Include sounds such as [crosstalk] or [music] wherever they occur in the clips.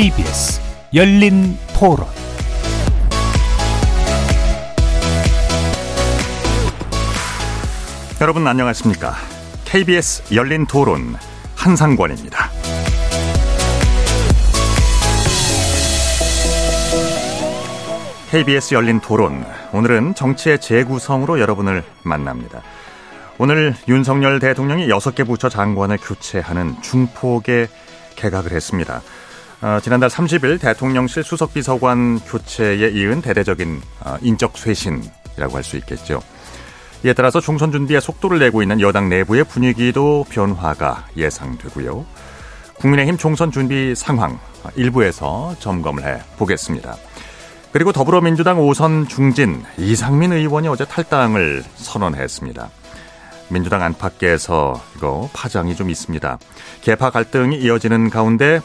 KBS 열린 토론 여러분 안녕하십니까? KBS 열린 토론 한상권입니다. KBS 열린 토론 오늘은 정치의 재구성으로 여러분을 만납니다. 오늘 윤석열 대통령이 6개 부처 장관을 교체하는 중폭의 개각을 했습니다. 어, 지난달 30일 대통령실 수석비서관 교체에 이은 대대적인 어, 인적 쇄신이라고 할 수 있겠죠. 이에 따라서 총선 준비에 속도를 내고 있는 여당 내부의 분위기도 변화가 예상되고요. 국민의힘 총선 준비 상황 일부에서 점검을 해 보겠습니다. 그리고 더불어민주당 오선 중진 이상민 의원이 어제 탈당을 선언했습니다. 민주당 안팎에서 이거 파장이 좀 있습니다. 개파 갈등이 이어지는 가운데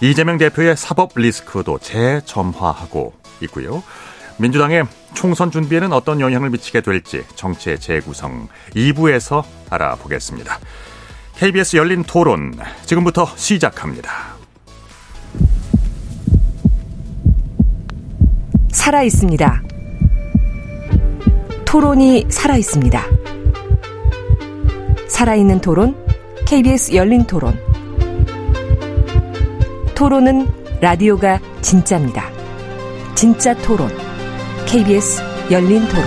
이재명 대표의 사법 리스크도 재점화하고 있고요. 민주당의 총선 준비에는 어떤 영향을 미치게 될지 정치의 재구성 2부에서 알아보겠습니다. KBS 열린 토론 지금부터 시작합니다. 살아 있습니다. 토론이 살아 있습니다. 살아있는 토론, KBS 열린 토론. 토론은 라디오가 진짜입니다. 진짜 토론, KBS 열린 토론.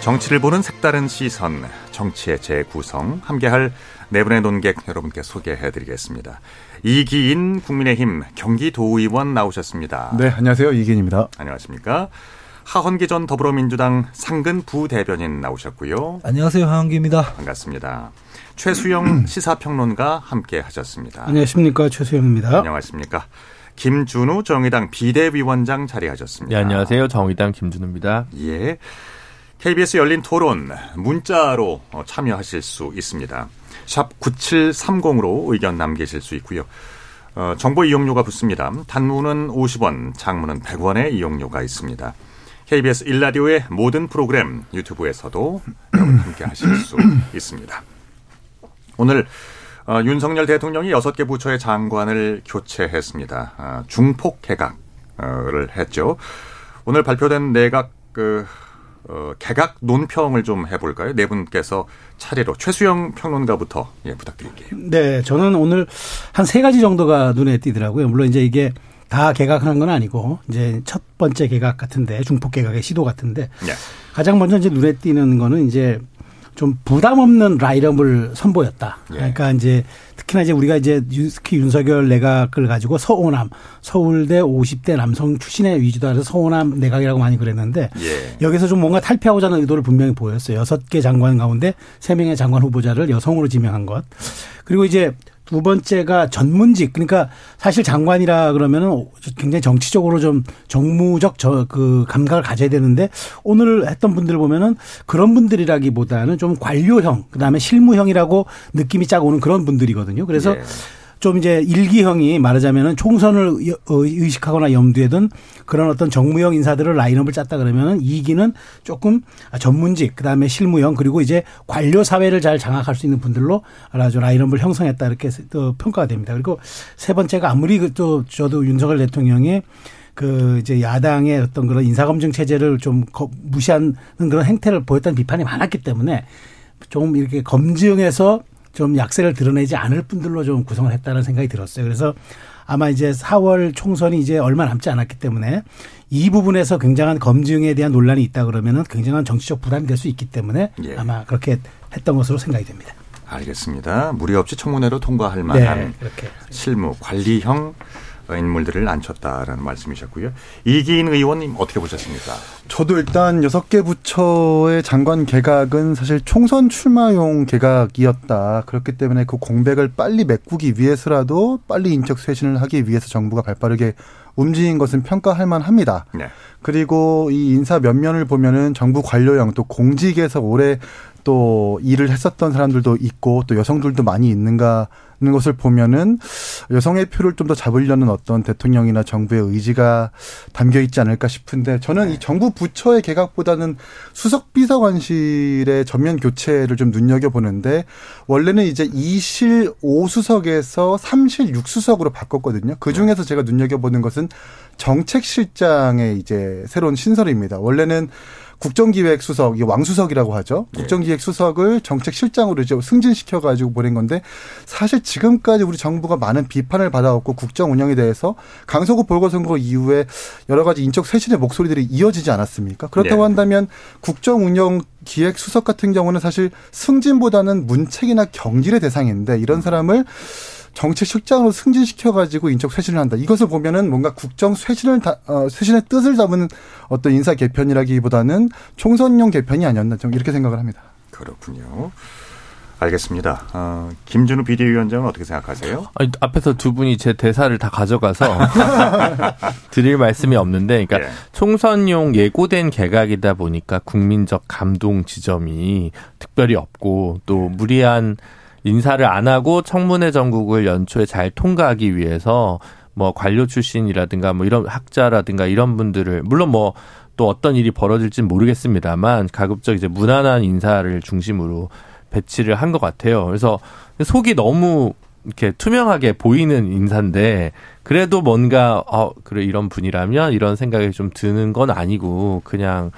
정치를 보는 색다른 시선, 정치의 재구성, 함께할 네 분의 논객 여러분께 소개해드리겠습니다. 이기인 국민의힘 경기도의원 나오셨습니다. 네, 안녕하세요. 이기인입니다. 안녕하십니까. 하헌기 전 더불어민주당 상근 부대변인 나오셨고요. 안녕하세요. 하헌기입니다. 반갑습니다. 최수영 [clears throat] 시사평론가 함께 하셨습니다. 안녕하십니까. 최수영입니다. 안녕하십니까. 김준우 정의당 비대위원장 자리하셨습니다. 네, 안녕하세요. 정의당 김준우입니다. 예. KBS 열린 토론 문자로 참여하실 수 있습니다. 샵 9730으로 의견 남기실 수 있고요. 어, 정보 이용료가 붙습니다. 단문은 50원, 장문은 100원의 이용료가 있습니다. KBS 일라디오의 모든 프로그램 유튜브에서도 여러분 함께 하실 수 있습니다. 오늘 어, 윤석열 대통령이 6개 부처의 장관을 교체했습니다. 아, 중폭 개각을 했죠. 오늘 발표된 내각 그 어, 개각 논평을 좀 해볼까요? 네 분께서 차례로 최수영 평론가부터 예, 부탁드릴게요. 네, 저는 오늘 한 세 가지 정도가 눈에 띄더라고요. 물론 이제 이게 다 개각하는 건 아니고 이제 첫 번째 개각 같은데 중폭 개각의 시도 같은데 네. 가장 먼저 이제 눈에 띄는 거는 이제 좀 부담 없는 라인업을 선보였다. 예. 그러니까 이제 특히나 이제 우리가 이제 특히 윤석열 내각을 가지고 서호남 서울대 50대 남성 출신의 위주다 해서 서호남 내각이라고 많이 그랬는데 예. 여기서 좀 뭔가 탈피하고자 하는 의도를 분명히 보였어요. 여섯 개 장관 가운데 세 명의 장관 후보자를 여성으로 지명한 것. 그리고 이제 두 번째가 전문직 그러니까 사실 장관이라 그러면은 굉장히 정치적으로 좀 정무적 저 그 감각을 가져야 되는데 오늘 했던 분들 보면은 그런 분들이라기보다는 좀 관료형 그다음에 실무형이라고 느낌이 쫙 오는 그런 분들이거든요. 그래서 예. 좀 이제 일기형이 말하자면은 총선을 어, 의식하거나 염두에 둔 그런 어떤 정무형 인사들을 라인업을 짰다 그러면은 이기는 조금 전문직 그다음에 실무형 그리고 이제 관료 사회를 잘 장악할 수 있는 분들로 아주 라인업을 형성했다 이렇게 또 평가가 됩니다. 그리고 세 번째가 아무리 그또 저도 윤석열 대통령이 그 이제 야당의 어떤 그런 인사검증 체제를 좀 무시하는 그런 행태를 보였다는 비판이 많았기 때문에 좀 이렇게 검증해서 좀 약세를 드러내지 않을 분들로 좀 구성을 했다는 생각이 들었어요. 그래서 아마 이제 4월 총선이 이제 얼마 남지 않았기 때문에 이 부분에서 굉장한 검증에 대한 논란이 있다 그러면은 굉장한 정치적 부담이 될 수 있기 때문에 예. 아마 그렇게 했던 것으로 생각이 됩니다. 알겠습니다. 무리 없이 청문회로 통과할 만한 네, 실무 관리형 인물들을 앉혔다라는 말씀이셨고요. 이기인 의원님 어떻게 보셨습니까? 저도 일단 여섯 개 부처의 장관 개각은 사실 총선 출마용 개각이었다. 그렇기 때문에 그 공백을 빨리 메꾸기 위해서라도 빨리 인적 쇄신을 하기 위해서 정부가 발빠르게 움직인 것은 평가할 만합니다. 네. 그리고 이 인사 면면을 보면은 정부 관료형 또 공직에서 오래 또 일을 했었던 사람들도 있고 또 여성들도 많이 있는가 것을 보면은 여성의 표를 좀 더 잡으려는 어떤 대통령이나 정부의 의지가 담겨 있지 않을까 싶은데 저는 이 정부 부처의 개각보다는 수석 비서관실의 전면 교체를 좀 눈여겨 보는데 원래는 이제 2실 5수석에서 3실 6수석으로 바꿨거든요. 그 중에서 제가 눈여겨 보는 것은 정책실장의 이제 새로운 신설입니다. 원래는 국정기획 수석, 이 왕수석이라고 하죠. 예. 국정기획 수석을 정책실장으로 이제 승진시켜 가지고 보낸 건데 사실 지금까지 우리 정부가 많은 비판을 받아왔고 국정 운영에 대해서 강서구 보궐선거 이후에 여러 가지 인적 쇄신의 목소리들이 이어지지 않았습니까? 그렇다고 네. 한다면 국정 운영 기획 수석 같은 경우는 사실 승진보다는 문책이나 경질의 대상인데 이런 사람을 정책실장으로 승진시켜가지고 인적 쇄신을 한다. 이것을 보면은 뭔가 국정 쇄신을 다, 어, 쇄신의 뜻을 담은 어떤 인사 개편이라기보다는 총선용 개편이 아니었나 좀 이렇게 생각을 합니다. 그렇군요. 알겠습니다. 어, 김준우 비대위원장은 어떻게 생각하세요? 아니, 앞에서 두 분이 제 대사를 다 가져가서 [laughs] 드릴 말씀이 없는데, 그러니까 예. 총선용 예고된 개각이다 보니까 국민적 감동 지점이 특별히 없고 또 무리한 인사를 안 하고 청문회 전국을 연초에 잘 통과하기 위해서 뭐 관료 출신이라든가 뭐 이런 학자라든가 이런 분들을 물론 뭐 또 어떤 일이 벌어질진 모르겠습니다만 가급적 이제 무난한 인사를 중심으로 배치를 한 것 같아요. 그래서 속이 너무 이렇게 투명하게 보이는 인사인데 그래도 뭔가 어 그래 이런 분이라면 이런 생각이 좀 드는 건 아니고 그냥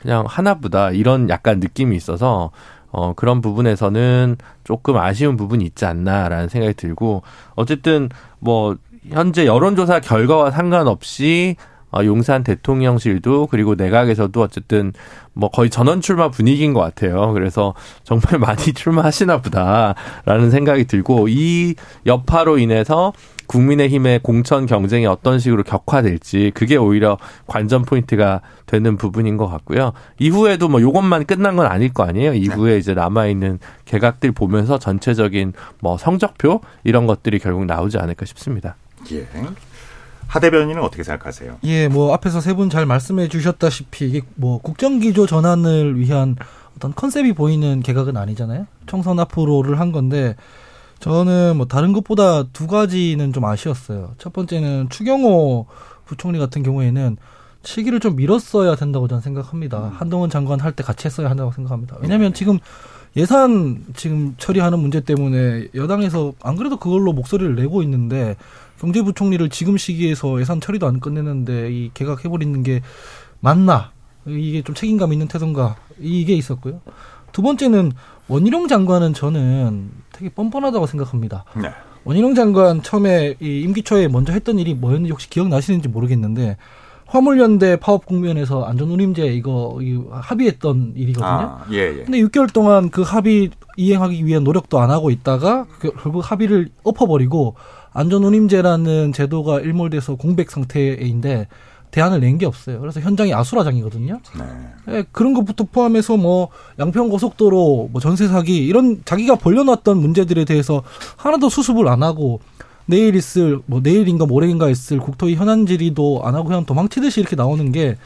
그냥 하나보다 이런 약간 느낌이 있어서 어 그런 부분에서는 조금 아쉬운 부분이 있지 않나라는 생각이 들고 어쨌든 뭐 현재 여론조사 결과와 상관없이 어, 용산 대통령실도 그리고 내각에서도 어쨌든 뭐 거의 전원 출마 분위기인 것 같아요. 그래서 정말 [laughs] 많이 출마하시나 보다라는 생각이 들고 이 여파로 인해서 국민의힘의 공천 경쟁이 어떤 식으로 격화될지 그게 오히려 관전 포인트가 되는 부분인 것 같고요. 이후에도 뭐 요것만 끝난 건 아닐 거 아니에요. 이후에 이제 남아 있는 개각들 보면서 전체적인 뭐 성적표 이런 것들이 결국 나오지 않을까 싶습니다. 예. 하 대변인은 어떻게 생각하세요? 예, 뭐 앞에서 세 분 잘 말씀해 주셨다시피 이게 뭐 국정 기조 전환을 위한 어떤 컨셉이 보이는 개각은 아니잖아요. 총선 앞으로를 한 건데 저는 뭐 다른 것보다 두 가지는 좀 아쉬웠어요. 첫 번째는 추경호 부총리 같은 경우에는 시기를 좀 미뤘어야 된다고 저는 생각합니다. 한동훈 장관 할 때 같이 했어야 한다고 생각합니다. 왜냐하면 지금 예산 지금 처리하는 문제 때문에 여당에서 안 그래도 그걸로 목소리를 내고 있는데 경제부총리를 지금 시기에서 예산 처리도 안 끝내는데 이 개각해버리는 게 맞나? 이게 좀 책임감 있는 태도인가? 이게 있었고요. 두 번째는 원희룡 장관은 저는 되게 뻔뻔하다고 생각합니다. 네. 원희룡 장관 처음에 이 임기 초에 먼저 했던 일이 뭐였는지 혹시 기억나시는지 모르겠는데 화물연대 파업 국면에서 안전운임제 이거 이 합의했던 일이거든요. 아, 예, 예. 근데 6개월 동안 그 합의 이행하기 위한 노력도 안 하고 있다가 그- 결국 합의를 엎어버리고 안전운임제라는 제도가 일몰돼서 공백 상태인데 대안을 낸 게 없어요. 그래서 현장이 아수라장이거든요. 네. 예, 그런 것부터 포함해서 뭐 양평 고속도로, 뭐 전세 사기 이런 자기가 벌려놨던 문제들에 대해서 하나도 수습을 안 하고 내일 있을 뭐 내일인가 모레인가 있을 국토위 현안 질의도 안 하고 그냥 도망치듯이 이렇게 나오는 게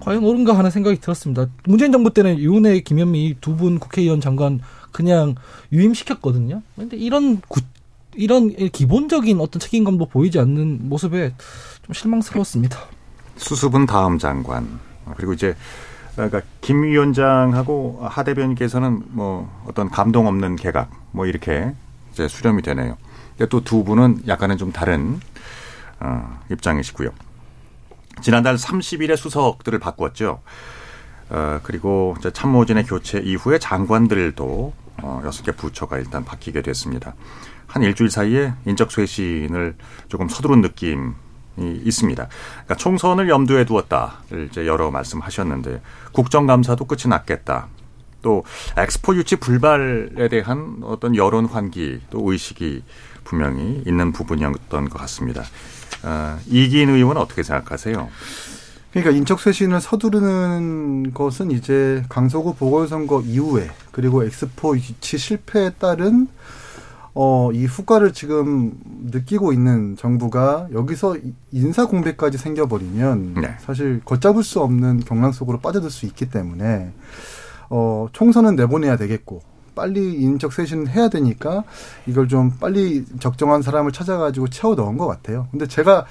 과연 옳은가 하는 생각이 들었습니다. 문재인 정부 때는 유은혜, 김현미 두 분 국회의원 장관 그냥 유임시켰거든요. 근데 이런 구, 이런 기본적인 어떤 책임감도 보이지 않는 모습에 좀 실망스러웠습니다. 수습은 다음 장관. 그리고 이제 그러니까 김 위원장하고 하 대변인께서는 뭐 어떤 감동 없는 개각 뭐 이렇게 이제 수렴이 되네요. 근데 또 두 분은 약간은 좀 다른 어, 입장이시고요. 지난달 30일에 수석들을 바꿨죠. 어, 그리고 이제 참모진의 교체 이후에 장관들도 어, 6개 부처가 일단 바뀌게 됐습니다. 한 일주일 사이에 인적 쇄신을 조금 서두른 느낌이 있습니다. 그러니까 총선을 염두에 두었다를 이제 여러 말씀하셨는데 국정감사도 끝이 났겠다. 또 엑스포 유치 불발에 대한 어떤 여론 환기 또 의식이 분명히 있는 부분이었던 것 같습니다. 어, 이기인 의원은 어떻게 생각하세요? 그러니까 인적 쇄신을 서두르는 것은 이제 강서구 보궐선거 이후에 그리고 엑스포 유치 실패에 따른 어, 이 후과를 지금 느끼고 있는 정부가 여기서 인사 공백까지 생겨버리면 네. 사실 걷잡을 수 없는 경랑 속으로 빠져들 수 있기 때문에 어, 총선은 내보내야 되겠고 빨리 인적 쇄신을 해야 되니까 이걸 좀 빨리 적정한 사람을 찾아가지고 채워 넣은 것 같아요. 근데 제가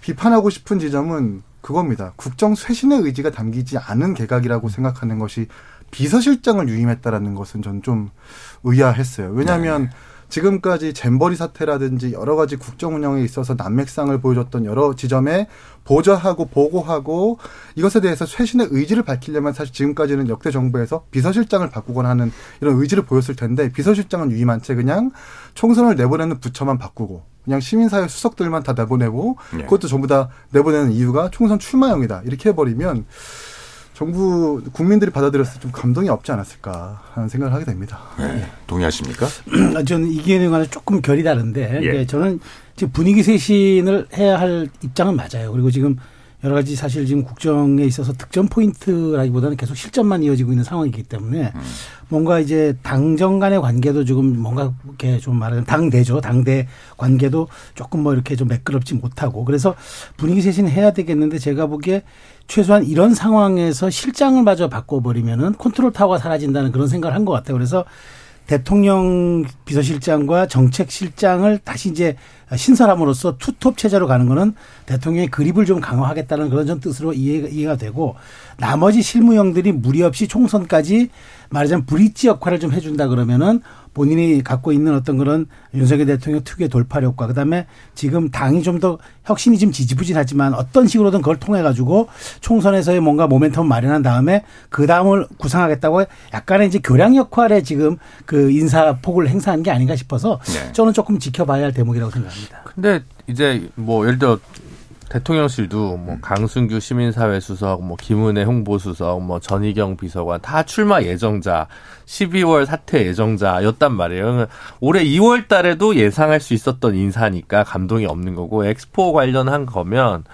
비판하고 싶은 지점은 그겁니다. 국정 쇄신의 의지가 담기지 않은 개각이라고 생각하는 것이 비서실장을 유임했다라는 것은 전 좀 의아했어요. 왜냐하면 네. 지금까지 잼버리 사태라든지 여러 가지 국정 운영에 있어서 난맥상을 보여줬던 여러 지점에 보좌하고 보고하고 이것에 대해서 쇄신의 의지를 밝히려면 사실 지금까지는 역대 정부에서 비서실장을 바꾸거나 하는 이런 의지를 보였을 텐데 비서실장은 유임한 채 그냥 총선을 내보내는 부처만 바꾸고 그냥 시민사회 수석들만 다 내보내고 네. 그것도 전부 다 내보내는 이유가 총선 출마용이다 이렇게 해버리면 정부 국민들이 받아들였을 때 좀 감동이 없지 않았을까 하는 생각을 하게 됩니다. 네. 동의하십니까? [clears throat] 저는 이게 관해 조금 결이 다른데 예. 저는 지금 분위기 쇄신을 해야 할 입장은 맞아요. 그리고 지금 여러 가지 사실 지금 국정에 있어서 득점 포인트라기보다는 계속 실전만 이어지고 있는 상황이기 때문에 음. 뭔가 이제 당정 간의 관계도 조금 뭔가 이렇게 좀 말하는 당대죠. 당대 관계도 조금 뭐 이렇게 좀 매끄럽지 못하고 그래서 분위기 쇄신 해야 되겠는데 제가 보기에 최소한 이런 상황에서 실장을 마저 바꿔버리면은 컨트롤 타워가 사라진다는 그런 생각을 한 것 같아요. 그래서 대통령 비서실장과 정책실장을 다시 이제 신설함으로써 투톱 체제로 가는 거는 대통령의 그립을 좀 강화하겠다는 그런 전 뜻으로 이해가, 이해 가 되고 나머지 실무형들이 무리 없이 총선까지 말하자면 브릿지 역할을 좀 해준다 그러면은 본인이 갖고 있는 어떤 그런 윤석열 대통령 특유의 돌파력과 그다음에 지금 당이 좀 더 혁신이 좀 지지부진하지만 어떤 식으로든 그걸 통해 가지고 총선에서의 뭔가 모멘텀을 마련한 다음에 그 다음을 구상하겠다고 약간의 이제 교량 역할에 지금 그 인사 폭을 행사한 게 아닌가 싶어서 네. 저는 조금 지켜봐야 할 대목이라고 생각합니다. 근데 이제 뭐 예를 들어 대통령실도 뭐 음. 강승규 시민사회 수석, 뭐 김은혜 홍보수석, 뭐 전희경 비서관 다 출마 예정자, 12월 사퇴 예정자였단 말이에요. 올해 2월 달에도 예상할 수 있었던 인사니까 감동이 없는 거고 엑스포 관련한 거면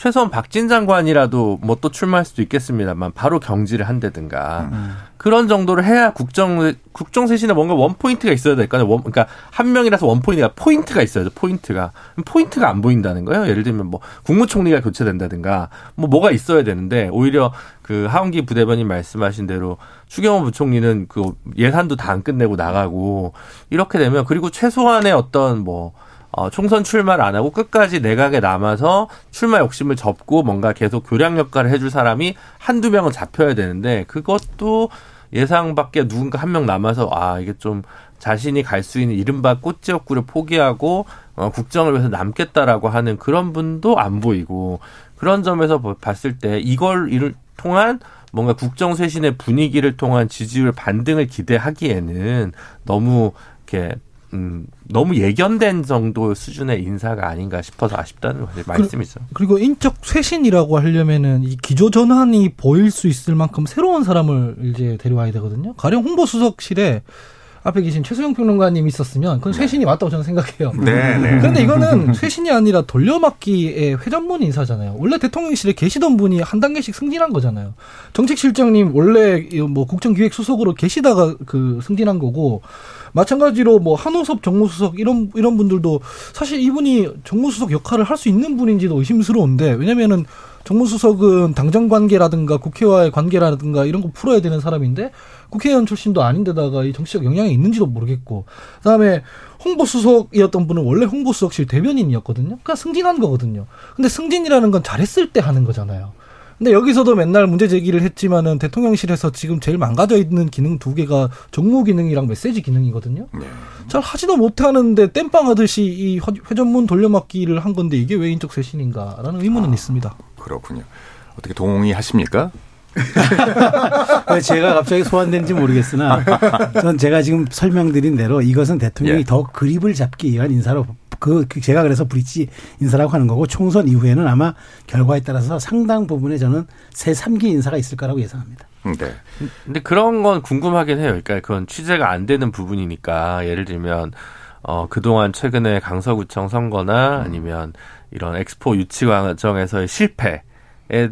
최소한 박진 장관이라도 뭐 또 출마할 수도 있겠습니다만 바로 경질을 한다든가 음. 그런 정도를 해야 국정 국정 쇄신에 뭔가 원 포인트가 있어야 될거 아니에요. 원, 그러니까 한 명이라서 원 포인트가 포인트가 있어야죠. 포인트가 포인트가 안 보인다는 거예요. 예를 들면 뭐 국무총리가 교체된다든가 뭐 뭐가 있어야 되는데 오히려 그 하원기 부대변인 말씀하신 대로 추경호 부총리는 그 예산도 다 안 끝내고 나가고 이렇게 되면 그리고 최소한의 어떤 뭐 어, 총선 출마를 안 하고 끝까지 내각에 남아서 출마 욕심을 접고 뭔가 계속 교량 역할을 해줄 사람이 한두 명은 잡혀야 되는데 그것도 예상 밖에 누군가 한 명 남아서 아 이게 좀 자신이 갈 수 있는 이른바 꽃지역구를 포기하고 어, 국정을 위해서 남겠다라고 하는 그런 분도 안 보이고 그런 점에서 봤을 때 이걸 이를 통한 뭔가 국정 쇄신의 분위기를 통한 지지율 반등을 기대하기에는 너무 이렇게 음, 너무 예견된 정도 수준의 인사가 아닌가 싶어서 아쉽다는 말씀이죠. 그 리고 인적 쇄신이라고 하려면은 이 기조 전환이 보일 수 있을 만큼 새로운 사람을 이제 데려와야 되거든요. 가령 홍보수석실에 앞에 계신 최소영 평론가님 있었으면 그건 쇄신이 맞다고 저는 생각해요. [laughs] 네, 네. 그런데 이거는 쇄신이 아니라 돌려막기의 회전문 인사잖아요. 원래 대통령실에 계시던 분이 한 단계씩 승진한 거잖아요. 정책실장님 원래 뭐 국정기획 수석으로 계시다가 그 승진한 거고 마찬가지로 뭐 한호섭 정무수석 이런 이런 분들도 사실 이분이 정무수석 역할을 할 수 있는 분인지도 의심스러운데 왜냐면은 정무수석은 당정 관계라든가 국회와의 관계라든가 이런 거 풀어야 되는 사람인데 국회의원 출신도 아닌데다가 이 정치적 영향이 있는지도 모르겠고 그다음에 홍보수석이었던 분은 원래 홍보수석실 대변인이었거든요. 그러니까 승진한 거거든요. 근데 승진이라는 건 잘했을 때 하는 거잖아요. 근데 여기서도 맨날 문제 제기를 했지만은 대통령실에서 지금 제일 망가져 있는 기능 두 개가 정무 기능이랑 메시지 기능이거든요. 네. 잘 하지도 못하는데 땜빵 하듯이 이 회전문 돌려막기를 한 건데 이게 왜 인적 쇄신인가라는 의문은 아, 있습니다. 그렇군요. 어떻게 동의하십니까? [laughs] 제가 갑자기 소환된지 모르겠으나 전 제가 지금 설명드린 대로 이것은 대통령이 예. 더 그립을 잡기 위한 인사로 그, 그 제가 그래서 브릿지 인사라고 하는 거고 총선 이후에는 아마 결과에 따라서 상당 부분에 저는 새 3기 인사가 있을 거라고 예상합니다. 네. 근데 그런 건 궁금하긴 해요. 그러니까 그건 취재가 안 되는 부분이니까 예를 들면 어 그동안 최근에 강서구청 선거나 아니면 이런 엑스포 유치 과정에서의 실패에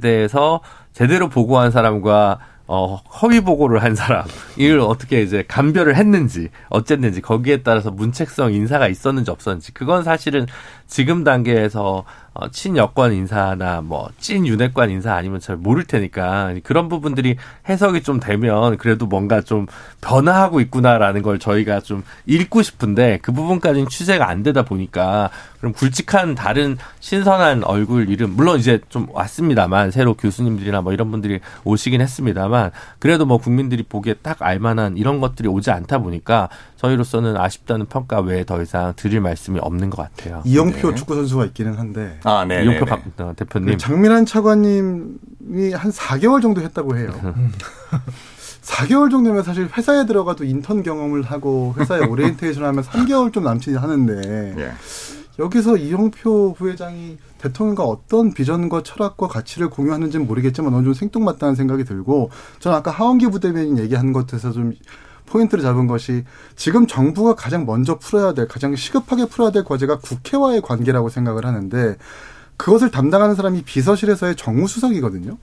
대해서 제대로 보고한 사람과 어, 허위 보고를 한 사람, 이걸 어떻게 이제 감별을 했는지, 어쨌는지, 거기에 따라서 문책성 인사가 있었는지 없었는지, 그건 사실은 지금 단계에서, 어, 친여권 인사나 뭐 찐 윤핵관 인사 아니면 잘 모를 테니까 그런 부분들이 해석이 좀 되면 그래도 뭔가 좀 변화하고 있구나라는 걸 저희가 좀 읽고 싶은데 그 부분까지는 취재가 안 되다 보니까 그럼 굵직한 다른 신선한 얼굴 이름 물론 이제 좀 왔습니다만 새로 교수님들이나 뭐 이런 분들이 오시긴 했습니다만 그래도 뭐 국민들이 보기에 딱 알만한 이런 것들이 오지 않다 보니까 저희로서는 아쉽다는 평가 외에 더 이상 드릴 말씀이 없는 것 같아요. 이영표 네. 축구 선수가 있기는 한데. 아, 네. 네, 네. 어, 대표님. 그 장미란 차관님이 한 4개월 정도 했다고 해요. [laughs] 4개월 정도면 사실 회사에 들어가도 인턴 경험을 하고 회사에 [laughs] 오리엔테이션 하면 3개월 좀 남지 하는데 예. 여기서 이영표 부회장이 대통령과 어떤 비전과 철학과 가치를 공유하는지는 모르겠지만 어느 정도 생뚱맞다는 생각이 들고 저는 아까 하원기 부대변인 얘기한 것에서 좀 포인트를 잡은 것이 지금 정부가 가장 먼저 풀어야 될 가장 시급하게 풀어야 될 과제가 국회와의 관계라고 생각을 하는데 그것을 담당하는 사람이 비서실에서의 정무수석이거든요.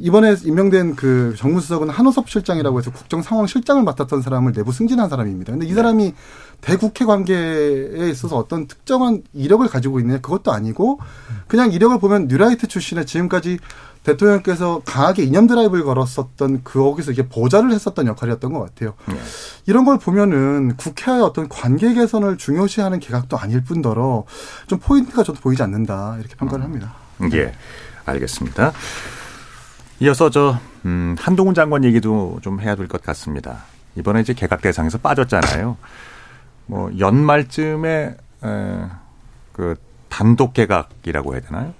이번에 임명된 그 정무수석은 한호섭 실장이라고 해서 국정상황실장을 맡았던 사람을 내부 승진한 사람입니다. 근데 이 사람이 대국회 관계에 있어서 어떤 특정한 이력을 가지고 있느냐 그것도 아니고 그냥 이력을 보면 뉴라이트 출신의 지금까지 대통령께서 강하게 이념 드라이브를 걸었었던 거기서 이게 보좌를 했었던 역할이었던 것 같아요. 네. 이런 걸 보면은 국회와의 어떤 관계 개선을 중요시하는 개각도 아닐 뿐더러 좀 포인트가 저도 보이지 않는다 이렇게 평가를 합니다. 예, 알겠습니다. 이어서 저 음, 한동훈 장관 얘기도 좀 해야 될 것 같습니다. 이번에 이제 개각 대상에서 빠졌잖아요. 뭐 연말쯤에 에, 그 단독 개각이라고 해야 되나요?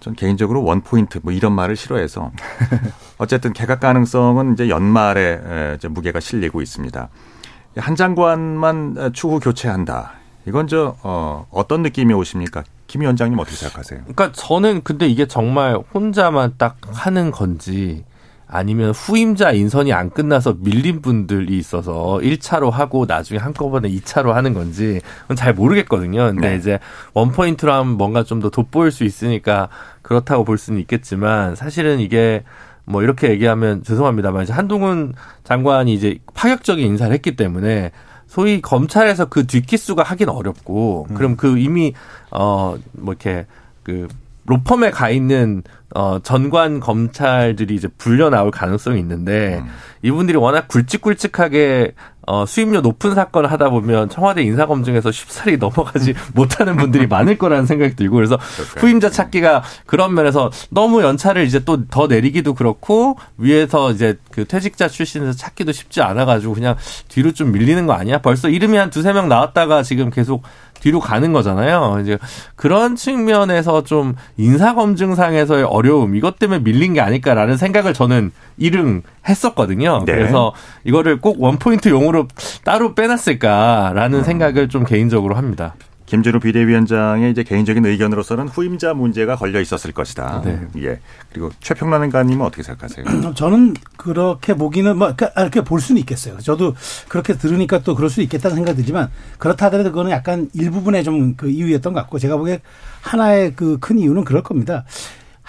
전 개인적으로 원 포인트 뭐 이런 말을 싫어해서 [laughs] 어쨌든 개각 가능성은 이제 연말에 이제 무게가 실리고 있습니다. 한 장관만 추후 교체한다. 이건 저 어, 어떤 느낌이 오십니까? 김 위원장님 어떻게 생각하세요? 그러니까 저는 근데 이게 정말 혼자만 딱 하는 건지 아니면 후임자 인선이 안 끝나서 밀린 분들이 있어서 1차로 하고 나중에 한꺼번에 2차로 하는 건지 잘 모르겠거든요. 근데 네. 이제 원포인트로 하면 뭔가 좀 더 돋보일 수 있으니까 그렇다고 볼 수는 있겠지만 사실은 이게 뭐 이렇게 얘기하면 죄송합니다만 이제 한동훈 장관이 이제 파격적인 인사를 했기 때문에 소위 검찰에서 그 뒷기수가 하긴 어렵고 음. 그럼 그 이미 어뭐 이렇게 그 로펌에 가 있는 어 전관 검찰들이 이제 불려 나올 가능성이 있는데 음. 이분들이 워낙 굵직굵직하게 어 수임료 높은 사건을 하다 보면 청와대 인사 검증에서 쉽사리 넘어가지 [laughs] 못하는 분들이 많을 거라는 생각이 들고 그래서 후임자 찾기가 그런 면에서 너무 연차를 이제 또 더 내리기도 그렇고 위에서 이제 그 퇴직자 출신에서 찾기도 쉽지 않아 가지고 그냥 뒤로 좀 밀리는 거 아니야? 벌써 이름이 한 두세 명 나왔다가 지금 계속 뒤로 가는 거잖아요. 이제 그런 측면에서 좀 인사검증상에서의 어려움, 이것 때문에 밀린 게 아닐까라는 생각을 저는 일응 했었거든요. 네. 그래서 이거를 꼭 원포인트 용으로 따로 빼놨을까라는 음. 생각을 좀 개인적으로 합니다. 김준우 비대위원장의 이제 개인적인 의견으로서는 후임자 문제가 걸려 있었을 것이다. 네. 예. 그리고 최평란가님은 어떻게 생각하세요? [clears throat] 저는 그렇게 보기는 뭐 그러니까 이렇게 볼 수는 있겠어요. 저도 그렇게 들으니까 또 그럴 수 있겠다는 생각이 들지만 그렇다 하더라도 그거는 약간 일부분의 좀 그 이유였던 것 같고 제가 보기에 하나의 그 큰 이유는 그럴 겁니다.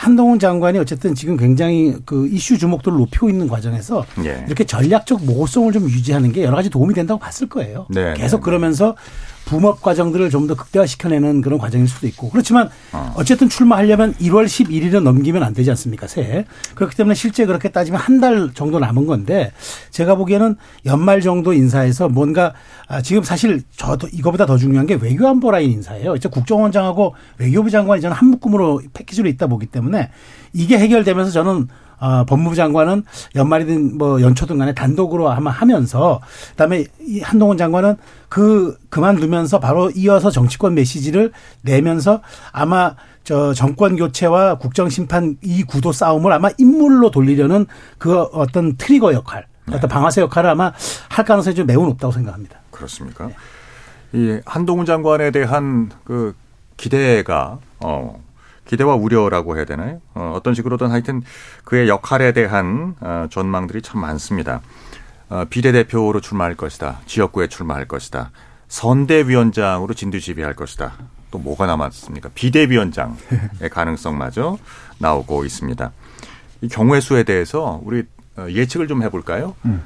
한동훈 장관이 어쨌든 지금 굉장히 그 이슈 주목도를 높이고 있는 과정에서 예. 이렇게 전략적 모호성을 좀 유지하는 게 여러 가지 도움이 된다고 봤을 거예요. 네, 계속 네, 네. 그러면서 붐업 과정들을 좀 더 극대화시켜내는 그런 과정일 수도 있고. 그렇지만 어. 어쨌든 출마하려면 1월 11일은 넘기면 안 되지 않습니까 새해? 그렇기 때문에 실제 그렇게 따지면 한 달 정도 남은 건데 제가 보기에는 연말 정도 인사에서 뭔가 아 지금 사실 저도 이거보다 더 중요한 게 외교안보 라인 인사예요. 이제 국정원장하고 외교부 장관이 저는 한 묶음으로 패키지로 있다 보기 때문에 이게 해결되면서 저는 어, 법무부 장관은 연말이든 뭐 연초든 간에 단독으로 아마 하면서 그다음에 이 한동훈 장관은 그 그만두면서 바로 이어서 정치권 메시지를 내면서 아마 저 정권 교체와 국정 심판 이 구도 싸움을 아마 인물로 돌리려는 그 어떤 트리거 역할, 네. 어떤 방아쇠 역할을 아마 할 가능성이 좀 매우 높다고 생각합니다. 그렇습니까? 네. 이 한동훈 장관에 대한 그 기대가 어 기대와 우려라고 해야 되나요? 어, 어떤 식으로든 하여튼 그의 역할에 대한 어, 전망들이 참 많습니다. 어, 비례대표로 출마할 것이다. 지역구에 출마할 것이다. 선대위원장으로 진두지휘할 것이다. 또 뭐가 남았습니까? 비대위원장의 [laughs] 가능성마저 나오고 있습니다. 이 경우의 수에 대해서 우리 어, 예측을 좀 해볼까요? 음.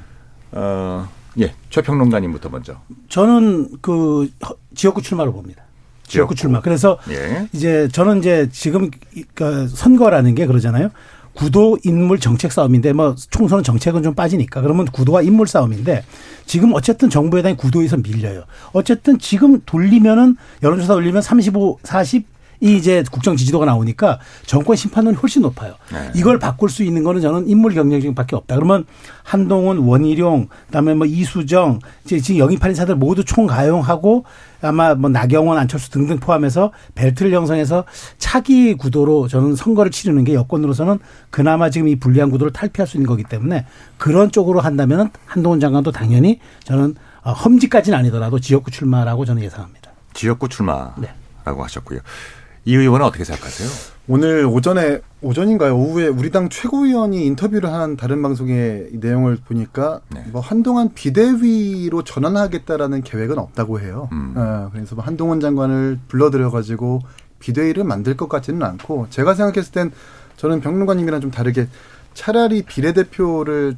어, 예, 최평론가님부터 먼저. 저는 그 지역구 출마로 봅니다. 지역구 출마. 그래서 예. 이제 저는 이제 지금 그 선거라는 게 그러잖아요. 구도 인물 정책 싸움인데 뭐 총선은 정책은 좀 빠지니까 그러면 구도와 인물 싸움인데 지금 어쨌든 정부 여당이 구도에서 밀려요. 어쨌든 지금 돌리면은 여론조사 돌리면 35, 40이 이제 국정 지지도가 나오니까 정권 심판은 훨씬 높아요. 네. 이걸 바꿀 수 있는 거는 저는 인물 경쟁력밖에 없다. 그러면 한동훈, 원희룡, 그다음에 뭐 이수정, 이제 지금 영입한 인사들 모두 총가용하고 아마 뭐 나경원, 안철수 등등 포함해서 벨트를 형성해서 차기 구도로 저는 선거를 치르는 게 여권으로서는 그나마 지금 이 불리한 구도를 탈피할 수 있는 거기 때문에 그런 쪽으로 한다면 한동훈 장관도 당연히 저는 어, 험지까지는 아니더라도 지역구 출마라고 저는 예상합니다. 지역구 출마라고 네. 하셨고요. 이 의원은 어떻게 생각하세요? 오늘 오전에 오전인가요? 오후에 우리 당 최고위원이 인터뷰를 한 다른 방송의 이 내용을 보니까 네. 뭐 한동안 비대위로 전환하겠다라는 계획은 없다고 해요. 음. 어, 그래서 뭐 한동훈 장관을 불러들여 가지고 비대위를 만들 것 같지는 않고 제가 생각했을 땐 저는 평론가님이랑 좀 다르게 차라리 비례대표를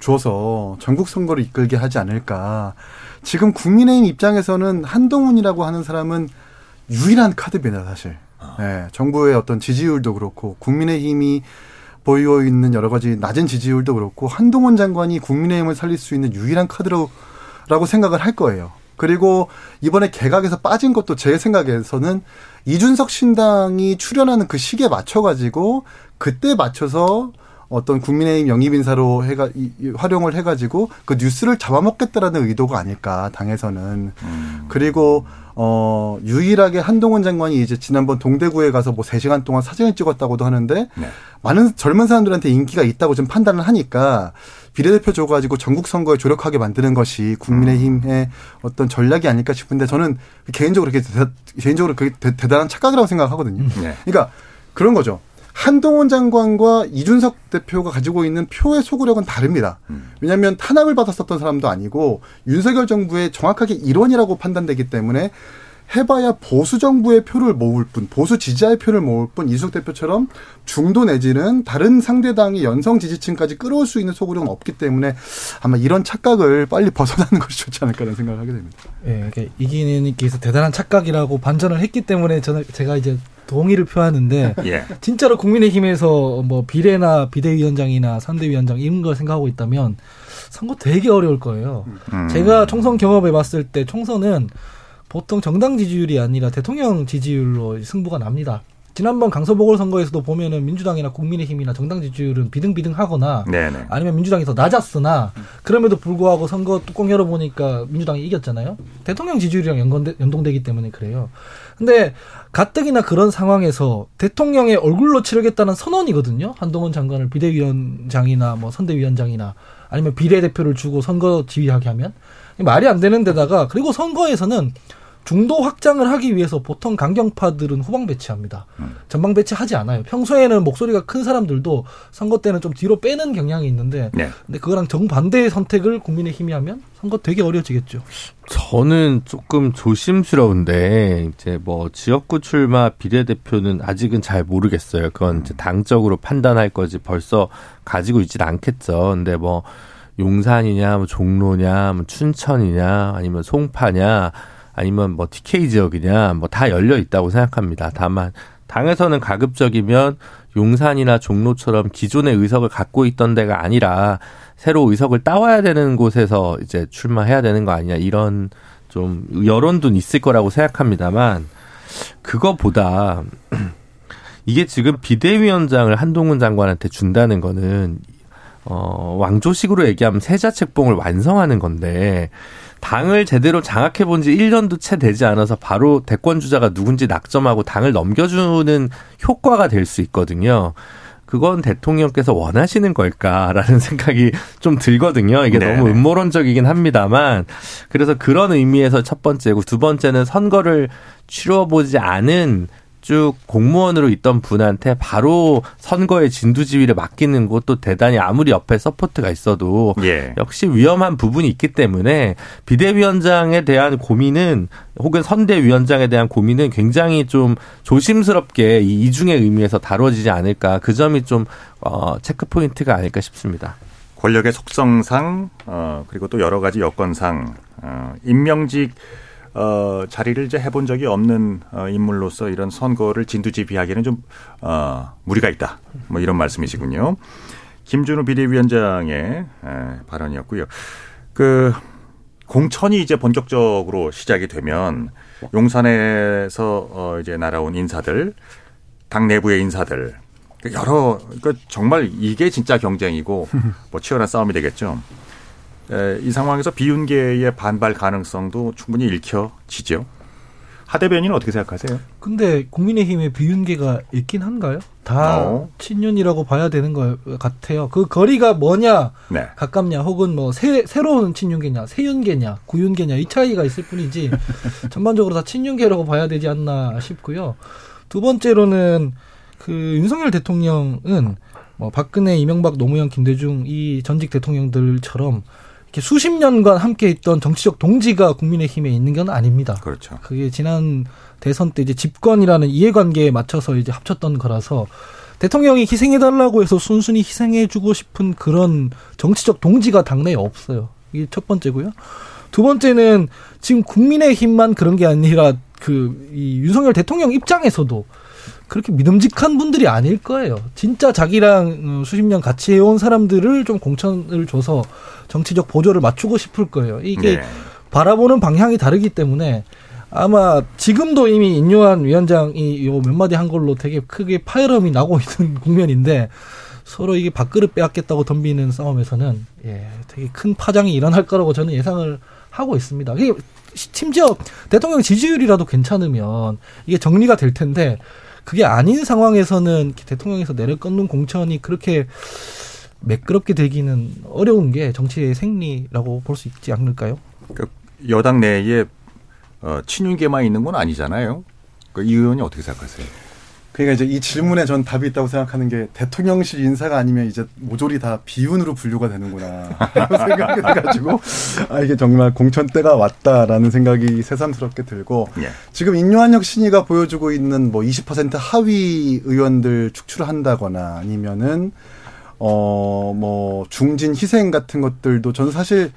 줘서 전국 선거를 이끌게 하지 않을까. 지금 국민의힘 입장에서는 한동훈이라고 하는 사람은 유일한 카드입니다, 사실. 예, 정부의 어떤 지지율도 그렇고 국민의힘이 보이고 있는 여러 가지 낮은 지지율도 그렇고 한동훈 장관이 국민의힘을 살릴 수 있는 유일한 카드로라고 생각을 할 거예요. 그리고 이번에 개각에서 빠진 것도 제 생각에서는 이준석 신당이 출연하는 그 시기에 맞춰가지고 그때 맞춰서 어떤 국민의힘 영입 인사로 해가 활용을 해가지고 그 뉴스를 잡아먹겠다라는 의도가 아닐까 당에서는 그리고 어 유일하게 한동훈 장관이 이제 지난번 동대구에 가서 뭐 3시간 동안 사진을 찍었다고도 하는데 네. 많은 젊은 사람들한테 인기가 있다고 좀 판단을 하니까 비례대표 줘가지고 전국 선거에 조력하게 만드는 것이 국민의힘의 어떤 전략이 아닐까 싶은데 저는 개인적으로 그렇게 대, 개인적으로 그게 대, 대단한 착각이라고 생각하거든요. 네. 그러니까 그런 거죠. 한동훈 장관과 이준석 대표가 가지고 있는 표의 소구력은 다릅니다. 왜냐하면 탄압을 받았었던 사람도 아니고 윤석열 정부의 정확하게 일원이라고 판단되기 때문에 해봐야 보수 정부의 표를 모을 뿐, 보수 지지자의 표를 모을 뿐 이준석 대표처럼 중도 내지는 다른 상대당의 연성 지지층까지 끌어올 수 있는 소구력은 없기 때문에 아마 이런 착각을 빨리 벗어나는 [laughs] 것이 좋지 않을까라는 생각을 하게 됩니다. 예, 이게 이기는 께서 대단한 착각이라고 반전을 했기 때문에 저는 제가 이제 동의를 표하는데 [laughs] 예. 진짜로 국민의힘에서 뭐 비례나 비대위원장이나 선대위원장 이런 걸 생각하고 있다면 선거 되게 어려울 거예요. 음. 제가 총선 경험해 봤을 때 총선은 보통 정당 지지율이 아니라 대통령 지지율로 승부가 납니다. 지난번 강서보궐 선거에서도 보면은 민주당이나 국민의힘이나 정당 지지율은 비등비등하거나 네네. 아니면 민주당이 더 낮았으나 그럼에도 불구하고 선거 뚜껑 열어보니까 민주당이 이겼잖아요. 대통령 지지율이랑 연관돼, 연동되기 때문에 그래요. 근데 가뜩이나 그런 상황에서 대통령의 얼굴로 치르겠다는 선언이거든요. 한동훈 장관을 비대위원장이나 뭐 선대위원장이나 아니면 비례대표를 주고 선거 지휘하게 하면 말이 안 되는 데다가 그리고 선거에서는 중도 확장을 하기 위해서 보통 강경파들은 후방 배치합니다. 전방 배치하지 않아요. 평소에는 목소리가 큰 사람들도 선거 때는 좀 뒤로 빼는 경향이 있는데 네. 근데 그거랑 정반대의 선택을 국민의힘이 하면 선거 되게 어려워지겠죠. 저는 조금 조심스러운데 이제 뭐 지역구 출마 비례대표는 아직은 잘 모르겠어요. 그건 이제 당적으로 판단할 거지 벌써 가지고 있진 않겠죠. 근데 뭐 용산이냐, 뭐 종로냐, 뭐 춘천이냐, 아니면 송파냐, 아니면 뭐 TK 지역이냐, 뭐 다 열려 있다고 생각합니다. 다만 당에서는 가급적이면 용산이나 종로처럼 기존의 의석을 갖고 있던 데가 아니라 새로 의석을 따와야 되는 곳에서 이제 출마해야 되는 거 아니냐 이런 좀 여론도 있을 거라고 생각합니다만 그거보다 [clears throat] 이게 지금 비대위원장을 한동훈 장관한테 준다는 거는 어 왕조식으로 얘기하면 세자책봉을 완성하는 건데 당을 제대로 장악해 본 지 1년도 채 되지 않아서 바로 대권 주자가 누군지 낙점하고 당을 넘겨주는 효과가 될 수 있거든요. 그건 대통령께서 원하시는 걸까라는 [laughs] 생각이 좀 들거든요. 이게 네네. 너무 음모론적이긴 합니다만 그래서 그런 의미에서 첫 번째고 두 번째는 선거를 치러보지 않은 쭉 공무원으로 있던 분한테 바로 선거의 진두지휘를 맡기는 것도 대단히 아무리 옆에 support가 있어도 예. 역시 위험한 부분이 있기 때문에 비대위원장에 대한 고민은 혹은 선대위원장에 대한 고민은 굉장히 좀 조심스럽게 이 이중의 의미에서 다뤄지지 않을까 그 점이 좀 어, 체크 포인트가 아닐까 싶습니다. 권력의 속성상 어 그리고 또 여러 가지 여건상 어 임명직 어, 자리를 이제 해본 적이 없는 어, 인물로서 이런 선거를 진두지휘하기는 좀 어, 무리가 있다. 뭐 이런 말씀이시군요. 김준우 비대위원장의 에, 발언이었고요. 그 공천이 이제 본격적으로 시작이 되면 용산에서 어, 이제 날아온 인사들, 당 내부의 인사들 여러 그 정말 이게 진짜 경쟁이고 뭐 치열한 싸움이 되겠죠. 에, 이 상황에서 비윤계의 반발 가능성도 충분히 읽혀지죠. 하 대변인은 어떻게 생각하세요? 근데 국민의힘의 비윤계가 있긴 한가요? 다 어. 친윤이라고 봐야 되는 것 같아요. 그 거리가 뭐냐, 네. 가깝냐, 혹은 뭐 새, 새로운 친윤계냐, 새윤계냐, 구윤계냐 이 차이가 있을 뿐이지 [laughs] 전반적으로 다 친윤계라고 봐야 되지 않나 싶고요. 두 번째로는 그 윤석열 대통령은 뭐 박근혜, 이명박, 노무현, 김대중 이 전직 대통령들처럼 수십 년간 함께 있던 정치적 동지가 국민의힘에 있는 건 아닙니다. 그렇죠. 그게 지난 대선 때 이제 집권이라는 이해관계에 맞춰서 이제 합쳤던 거라서 대통령이 희생해달라고 해서 순순히 희생해주고 싶은 그런 정치적 동지가 당내에 없어요. 이게 첫 번째고요. 두 번째는 지금 국민의힘만 그런 게 아니라 그 이 윤석열 대통령 입장에서도 그렇게 믿음직한 분들이 아닐 거예요. 진짜 자기랑 어, 수십 년 같이 해온 사람들을 좀 공천을 줘서 정치적 보조를 맞추고 싶을 거예요. 이게 네. 바라보는 방향이 다르기 때문에 아마 지금도 이미 인요한 위원장이 요 몇 마디 한 걸로 되게 크게 파열음이 나고 [laughs] 있는 국면인데 서로 이게 밥그릇 빼앗겠다고 덤비는 싸움에서는 예, 되게 큰 파장이 일어날 거라고 저는 예상을 하고 있습니다. 이게 심지어 대통령 지지율이라도 괜찮으면 이게 정리가 될 텐데 그게 아닌 상황에서는 대통령에서 내려끊는 공천이 그렇게 매끄럽게 되기는 어려운 게 정치의 생리라고 볼 수 있지 않을까요? 그 여당 내에 어, 친윤계만 있는 건 아니잖아요. 그이 의원이 어떻게 생각하세요? 그러니까 이제 이 질문에 전 답이 있다고 생각하는 게 대통령실 인사가 아니면 이제 모조리 다 비윤으로 분류가 되는구나 [laughs] 생각이 돼가지고 아 이게 정말 공천 때가 왔다라는 생각이 새삼스럽게 들고 예. 지금 인요한혁 신이가 보여주고 있는 뭐 20% 하위 의원들 축출을 한다거나 아니면은 어 뭐 중진 희생 같은 것들도 저는 사실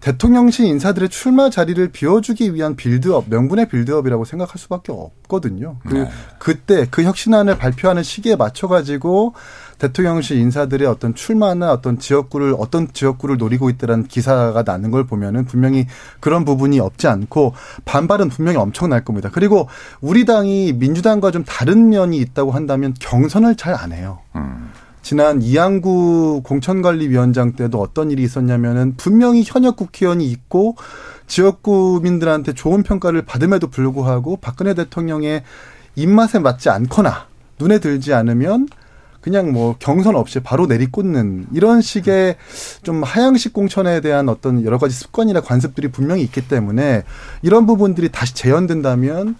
대통령실 인사들의 출마 자리를 비워주기 위한 빌드업, 명분의 빌드업이라고 생각할 수밖에 없거든요. 그 네. 그때 그 혁신안을 발표하는 시기에 맞춰가지고 대통령실 인사들의 어떤 출마나 어떤 지역구를 어떤 지역구를 노리고 있다는 기사가 나는 걸 보면은 분명히 그런 부분이 없지 않고 반발은 분명히 엄청날 겁니다. 그리고 우리 당이 민주당과 좀 다른 면이 있다고 한다면 경선을 잘 안 해요. 음. 지난 이양구 공천관리위원장 때도 어떤 일이 있었냐면은 분명히 현역 국회의원이 있고 지역구민들한테 좋은 평가를 받음에도 불구하고 박근혜 대통령의 입맛에 맞지 않거나 눈에 들지 않으면 그냥 뭐 경선 없이 바로 내리꽂는 이런 식의 좀 하향식 공천에 대한 어떤 여러 가지 습관이나 관습들이 분명히 있기 때문에 이런 부분들이 다시 재현된다면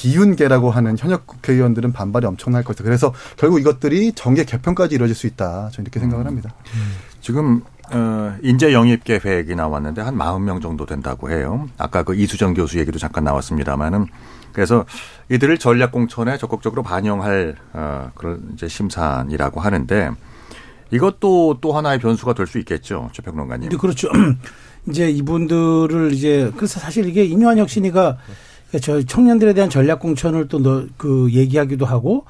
비윤계라고 하는 현역 국회의원들은 반발이 엄청날 것이다. 그래서 결국 이것들이 정계 개편까지 이루어질 수 있다. 저는 이렇게 생각을 합니다. 지금 어, 인재 영입 계획이 나왔는데 한 40명 정도 된다고 해요. 아까 그 이수정 교수 얘기도 잠깐 나왔습니다만은 그래서 이들을 전략 공천에 적극적으로 반영할 어, 그런 이제 심사이라고 하는데 이것도 또 하나의 변수가 될 수 있겠죠, 최 평론가님. 근데 그렇죠. [clears throat] 이제 이분들을 이제 그래서 사실 이게 임요한 혁 신이가 저 청년들에 대한 전략 공천을 또 그 얘기하기도 하고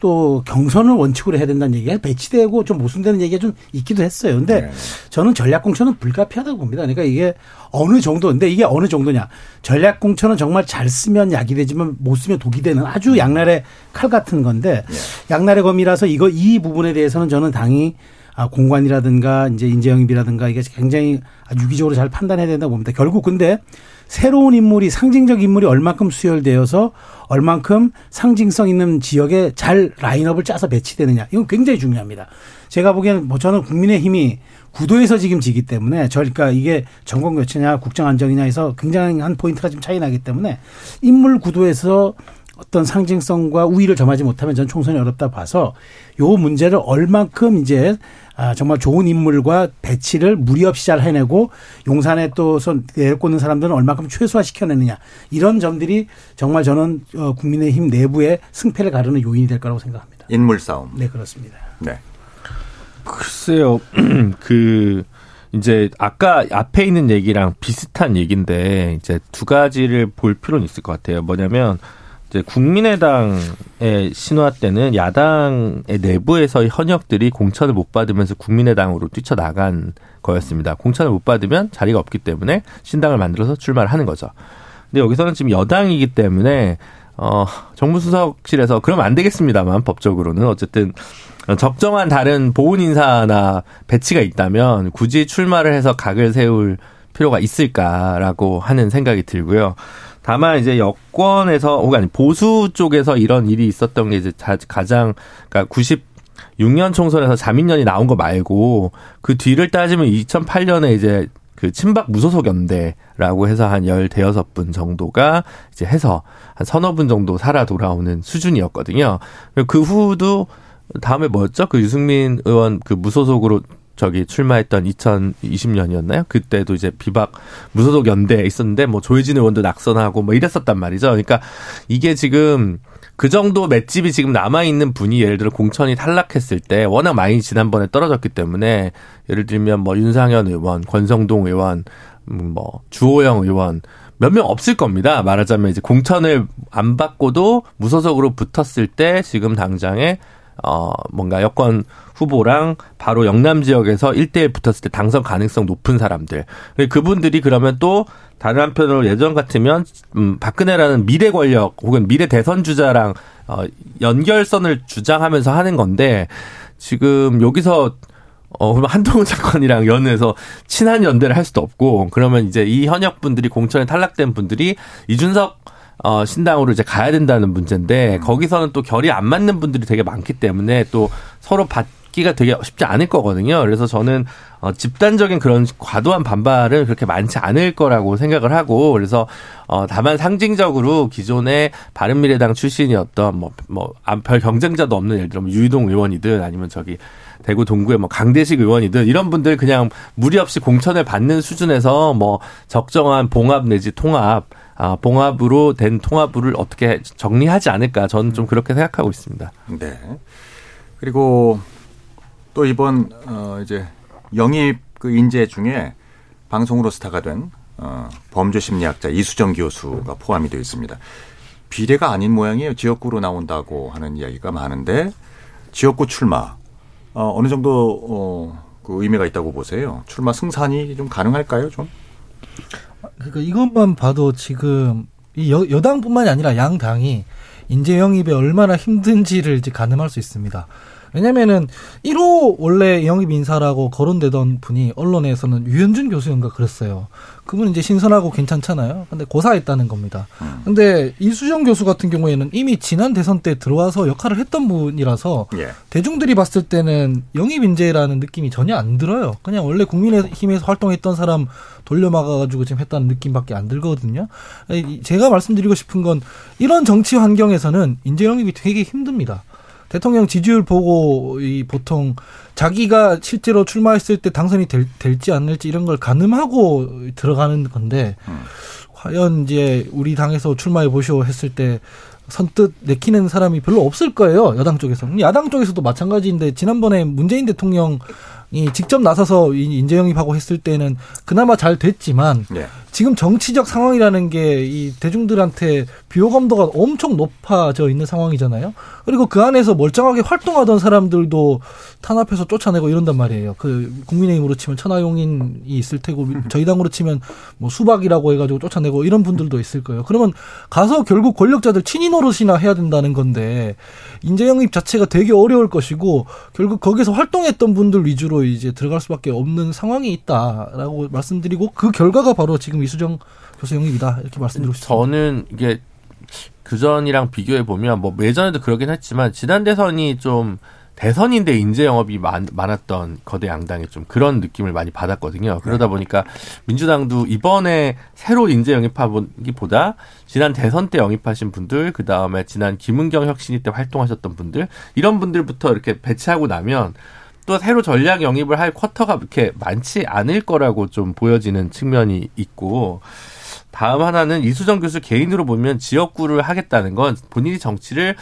또 경선을 원칙으로 해야 된다는 얘기가 배치되고 좀 모순되는 얘기가 좀 있기도 했어요. 근데 네. 저는 전략 공천은 불가피하다고 봅니다. 그러니까 이게 어느 정도인데 이게 어느 정도냐. 전략 공천은 정말 잘 쓰면 약이 되지만 못 쓰면 독이 되는 아주 양날의 칼 같은 건데 양날의 검이라서 이거 이 부분에 대해서는 저는 당이 아, 공관이라든가 이제 인재영입이라든가 이게 굉장히 유기적으로 잘 판단해야 된다고 봅니다. 결국 근데 새로운 인물이 상징적 인물이 얼만큼 수혈되어서 얼만큼 상징성 있는 지역에 잘 라인업을 짜서 배치되느냐 이건 굉장히 중요합니다. 제가 보기에는 뭐 저는 국민의힘이 구도에서 지금 지기 때문에 저 그러니까 이게 정권 교체냐 국정 안정이냐 해서 굉장한 포인트가 지금 차이 나기 때문에 인물 구도에서 어떤 상징성과 우위를 점하지 못하면 전 총선이 어렵다 봐서 요 문제를 얼만큼 이제 아, 정말 좋은 인물과 배치를 무리 없이 잘 해내고 용산에 또손 내꽂는 사람들은 얼만큼 최소화시켜내느냐 이런 점들이 정말 저는 어, 국민의힘 내부의 승패를 가르는 요인이 될 거라고 생각합니다. 인물 싸움. 네 그렇습니다. 네. 글쎄요, [clears throat] 그 이제 아까 앞에 있는 얘기랑 비슷한 얘기인데 이제 두 가지를 볼 필요는 있을 것 같아요. 뭐냐면 국민의당의 신화 때는 야당의 내부에서의 현역들이 공천을 못 받으면서 국민의당으로 뛰쳐나간 거였습니다. 공천을 못 받으면 자리가 없기 때문에 신당을 만들어서 출마를 하는 거죠. 근데 여기서는 지금 여당이기 때문에 어 정무수석실에서 그러면 안 되겠습니다만 법적으로는 어쨌든 적정한 다른 보훈 인사나 배치가 있다면 굳이 출마를 해서 각을 세울 필요가 있을까라고 하는 생각이 들고요. 다만 이제 여권에서 혹은 아니 보수 쪽에서 이런 일이 있었던 게 이제 가장 그러니까 96년 총선에서 자민련이 나온 거 말고 그 뒤를 따지면 2008년에 이제 그 친박 무소속 연대라고 해서 한 열 대여섯 분 정도가 이제 해서 한 서너 분 정도 살아 돌아오는 수준이었거든요. 그 후도 다음에 뭐였죠? 그 유승민 의원 그 무소속으로 저기 출마했던 2020년이었나요? 그때도 이제 비박 무소속 연대에 있었는데 뭐 조혜진 의원도 낙선하고 뭐 이랬었단 말이죠. 그러니까 이게 지금 그 정도 맷집이 지금 남아 있는 분이 예를 들어 공천이 탈락했을 때 워낙 많이 지난번에 떨어졌기 때문에 예를 들면 뭐 윤상현 의원, 권성동 의원, 음, 뭐 주호영 의원 몇 명 없을 겁니다. 말하자면 이제 공천을 안 받고도 무소속으로 붙었을 때 지금 당장에 어, 뭔가 여권 후보랑 바로 영남 지역에서 1대1 붙었을 때 당선 가능성 높은 사람들. 그분들이 그러면 또 다른 한편으로 예전 같으면, 음, 박근혜라는 미래 권력 혹은 미래 대선 주자랑, 어, 연결선을 주장하면서 하는 건데, 지금 여기서 어, 그러면 한동훈 [laughs] 장관이랑 연해서 친한 연대를 할 수도 없고, 그러면 이제 이 현역 분들이 공천에 탈락된 분들이 이준석 어, 신당으로 이제 가야 된다는 문제인데 음. 거기서는 또 결이 안 맞는 분들이 되게 많기 때문에 또 서로 받기가 되게 쉽지 않을 거거든요. 그래서 저는 어, 집단적인 그런 과도한 반발은 그렇게 많지 않을 거라고 생각을 하고 그래서 어, 다만 상징적으로 기존의 바른미래당 출신이었던 뭐, 뭐, 별 경쟁자도 없는 예를 들면 유이동 의원이든 아니면 저기 대구 동구의 뭐 강대식 의원이든 이런 분들 그냥 무리 없이 공천을 받는 수준에서 뭐 적정한 봉합 내지 통합 아, 봉합으로 된 통합을 어떻게 정리하지 않을까 저는 좀 그렇게 생각하고 있습니다. 네. 그리고 또 이번 어 이제 영입 그 인재 중에 방송으로 스타가 된 어, 범죄 심리학자 이수정 교수가 포함이 되어 있습니다. 비례가 아닌 모양이에요. 지역구로 나온다고 하는 이야기가 많은데 지역구 출마 어, 어느 정도 어, 그 의미가 있다고 보세요. 출마 승산이 좀 가능할까요, 좀? 그러니까 이것만 봐도 지금 이 여, 여당뿐만이 아니라 양당이 인재 영입에 얼마나 힘든지를 이제 가늠할 수 있습니다. 왜냐면은 1호 원래 영입 인사라고 거론되던 분이 언론에서는 유현준 교수인가 그랬어요. 그분은 이제 신선하고 괜찮잖아요. 근데 고사했다는 겁니다. 음. 근데 이수정 교수 같은 경우에는 이미 지난 대선 때 들어와서 역할을 했던 분이라서 예. 대중들이 봤을 때는 영입 인재라는 느낌이 전혀 안 들어요. 그냥 원래 국민의힘에서 활동했던 사람 돌려막아가지고 지금 했다는 느낌밖에 안 들거든요. 제가 말씀드리고 싶은 건 이런 정치 환경에서는 인재 영입이 되게 힘듭니다. 대통령 지지율 보고 이 보통 자기가 실제로 출마했을 때 당선이 될, 될지 않을지 이런 걸 가늠하고 들어가는 건데 음. 과연 이제 우리 당에서 출마해 보시오 했을 때 선뜻 내키는 사람이 별로 없을 거예요 여당 쪽에서 야당 쪽에서도 마찬가지인데 지난번에 문재인 대통령 이 직접 나서서 인재 영입하고 했을 때는 그나마 잘 됐지만 네. 지금 정치적 상황이라는 게 이 대중들한테 비호감도가 엄청 높아져 있는 상황이잖아요. 그리고 그 안에서 멀쩡하게 활동하던 사람들도 탄압해서 쫓아내고 이런단 말이에요. 그 국민의힘으로 치면 천하용인이 있을 테고 저희 당으로 치면 뭐 수박이라고 해가지고 쫓아내고 이런 분들도 있을 거예요. 그러면 가서 결국 권력자들 친인 노릇이나 해야 된다는 건데 인재 영입 자체가 되게 어려울 것이고 결국 거기서 활동했던 분들 위주로 이제 들어갈 수밖에 없는 상황이 있다라고 말씀드리고 그 결과가 바로 지금 이수정 교수 영입이다 이렇게 말씀드리고 싶습니다. 저는 이게 그전이랑 비교해 보면 뭐 예전에도 그러긴 했지만 지난 대선이 좀 대선인데 인재 영업이 많, 많았던 거대 양당의 좀 그런 느낌을 많이 받았거든요. 그러다 네. 보니까 민주당도 이번에 새로 인재 영입하기보다 지난 대선 때 영입하신 분들, 그 다음에 지난 김은경 혁신위 때 활동하셨던 분들 이런 분들부터 이렇게 배치하고 나면 또 새로 전략 영입을 할 쿼터가 그렇게 많지 않을 거라고 좀 보여지는 측면이 있고 다음 하나는 이수정 교수 개인으로 보면 지역구를 하겠다는 건 본인이 정치를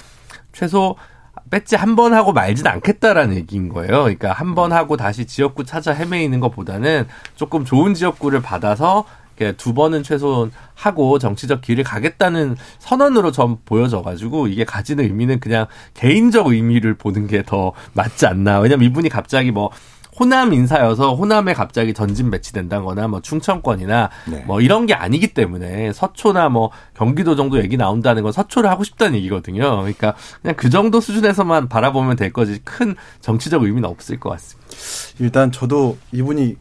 최소 배지 한 번 하고 말진 않겠다라는 얘기인 거예요. 그러니까 한 번 하고 다시 지역구 찾아 헤매이는 것보다는 조금 좋은 지역구를 받아서 두 번은 최소한 하고 정치적 길을 가겠다는 선언으로 좀 보여져가지고 이게 가지는 의미는 그냥 개인적 의미를 보는 게 더 맞지 않나. 왜냐면 이분이 갑자기 뭐 호남 인사여서 호남에 갑자기 전진 배치된다거나 뭐 충청권이나 네. 뭐 이런 게 아니기 때문에 서초나 뭐 경기도 정도 얘기 나온다는 건 서초를 하고 싶다는 얘기거든요. 그러니까 그냥 그 정도 수준에서만 바라보면 될 거지 큰 정치적 의미는 없을 것 같습니다. 일단 저도 이분이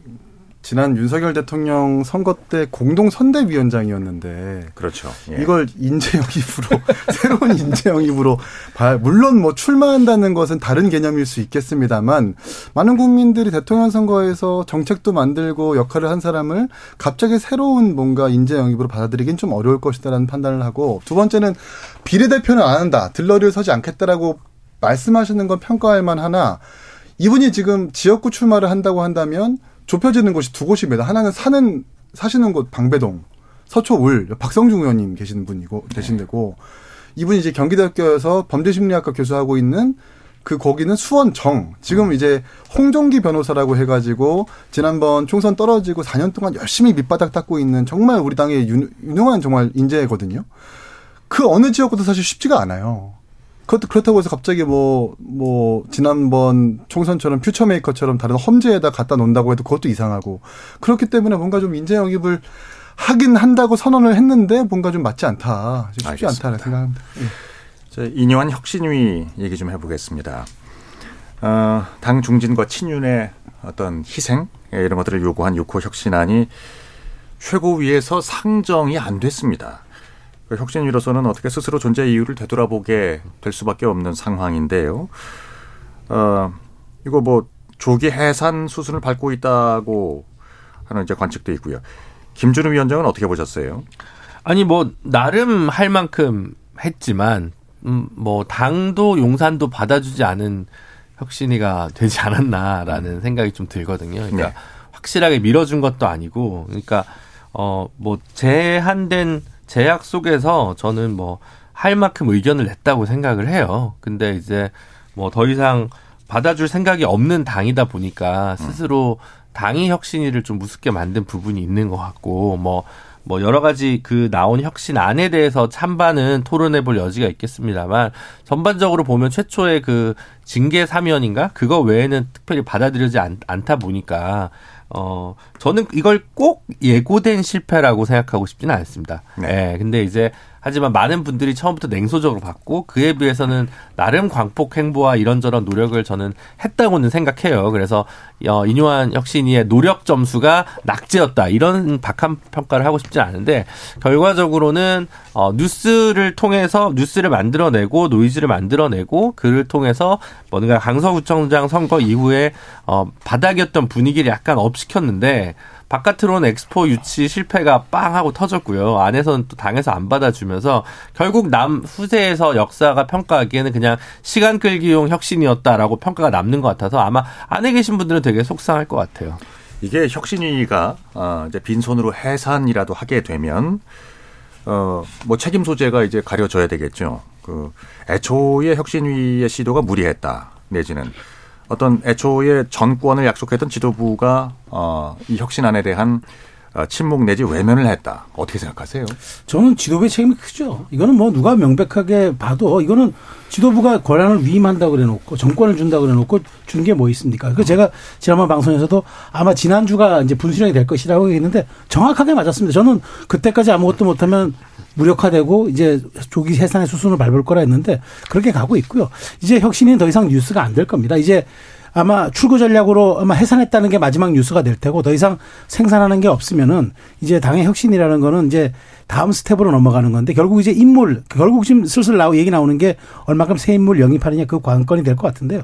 지난 윤석열 대통령 선거 때 공동 선대위원장이었는데 그렇죠. 예. 이걸 인재 영입으로 [laughs] 새로운 인재 영입으로 물론 뭐 출마한다는 것은 다른 개념일 수 있겠습니다만 많은 국민들이 대통령 선거에서 정책도 만들고 역할을 한 사람을 갑자기 새로운 뭔가 인재 영입으로 받아들이긴 좀 어려울 것이다라는 판단을 하고 두 번째는 비례대표는 안 한다. 들러리를 서지 않겠다라고 말씀하시는 건 평가할 만하나 이분이 지금 지역구 출마를 한다고 한다면 좁혀지는 곳이 두 곳입니다. 하나는 사는 사시는 곳 방배동, 서초울 박성중 의원님 계시는 분이고 되신 데고 이분이 이제 경기대학교에서 범죄심리학과 교수하고 있는 그 거기는 수원정 지금 이제 홍종기 변호사라고 해가지고 지난번 총선 떨어지고 4년 동안 열심히 밑바닥 닦고 있는 정말 우리 당의 유능한 정말 인재거든요. 그 어느 지역보다 사실 쉽지가 않아요. 그것도 그렇다고 해서 갑자기 뭐, 뭐, 지난번 총선처럼 퓨처메이커처럼 다른 험지에다 갖다 놓는다고 해도 그것도 이상하고. 그렇기 때문에 뭔가 좀 인재 영입을 하긴 한다고 선언을 했는데 뭔가 좀 맞지 않다. 쉽지 알겠습니다. 않다는 생각합니다. 예. 자, 이뇨한 혁신위 얘기 좀 해보겠습니다. 어, 당 중진과 친윤의 어떤 희생 이런 것들을 요구한 6호 혁신안이 최고위에서 상정이 안 됐습니다. 그 혁신위로서는 어떻게 스스로 존재 이유를 되돌아보게 될 수밖에 없는 상황인데요. 어, 이거 뭐 조기 해산 수순을 밟고 있다고 하는 이제 관측도 있고요. 김준우 위원장은 어떻게 보셨어요? 아니 뭐 나름 할 만큼 했지만 음, 뭐 당도 용산도 받아주지 않은 혁신이가 되지 않았나라는 음. 생각이 좀 들거든요. 그러니까 네. 확실하게 밀어준 것도 아니고, 그러니까 어뭐 제한된 제약 속에서 저는 뭐 할 만큼 의견을 냈다고 생각을 해요. 근데 이제 뭐 더 이상 받아줄 생각이 없는 당이다 보니까 스스로 당이 혁신위를 좀 무섭게 만든 부분이 있는 것 같고 뭐. 뭐 여러 가지 그 나온 혁신 안에 대해서 찬반은 토론해 볼 여지가 있겠습니다만 전반적으로 보면 최초의 그 징계 사면인가 그거 외에는 특별히 받아들여지 않, 않다 보니까 어, 저는 이걸 꼭 예고된 실패라고 생각하고 싶지는 않습니다. 네. 네. 근데 이제 하지만 많은 분들이 처음부터 냉소적으로 봤고 그에 비해서는 나름 광폭 행보와 이런저런 노력을 저는 했다고는 생각해요. 그래서 어, 이뇨한 혁신이의 노력 점수가 낙제였다 이런 박한 평가를 하고 싶지 않은데 결과적으로는 어, 뉴스를 통해서 뉴스를 만들어내고 노이즈를 만들어내고 그를 통해서 뭔가 강서구청장 선거 이후에 어, 바닥이었던 분위기를 약간 업시켰는데 바깥으로는 엑스포 유치 실패가 빵 하고 터졌고요. 안에서는 또 당에서 안 받아주면서 결국 남 후세에서 역사가 평가하기에는 그냥 시간 끌기용 혁신이었다라고 평가가 남는 것 같아서 아마 안에 계신 분들은 되게 속상할 것 같아요. 이게 혁신위가 어 이제 빈손으로 해산이라도 하게 되면 어 뭐 책임 소재가 이제 가려져야 되겠죠. 그 애초에 혁신위의 시도가 무리했다 내지는 어떤 애초에 전권을 약속했던 지도부가 어, 이 혁신안에 대한 어, 침묵 내지 외면을 했다. 어떻게 생각하세요? 저는 지도부의 책임이 크죠. 이거는 뭐 누가 명백하게 봐도 이거는 지도부가 권한을 위임한다고 그래 놓고 정권을 준다고 그래 놓고 준 게 뭐 있습니까? 그 제가 지난번 방송에서도 아마 지난주가 이제 분수령이 될 것이라고 했는데 정확하게 맞았습니다. 저는 그때까지 아무것도 못하면 무력화되고 이제 조기 해산의 수순을 밟을 거라 했는데 그렇게 가고 있고요. 이제 혁신이 더 이상 뉴스가 안 될 겁니다. 이제 아마 출구 전략으로 아마 해산했다는 게 마지막 뉴스가 될 테고 더 이상 생산하는 게 없으면은 이제 당의 혁신이라는 거는 이제 다음 스텝으로 넘어가는 건데 결국 이제 인물 결국 지금 슬슬 나오 얘기 나오는 게 얼마큼 새 인물 영입하느냐 그 관건이 될 것 같은데요.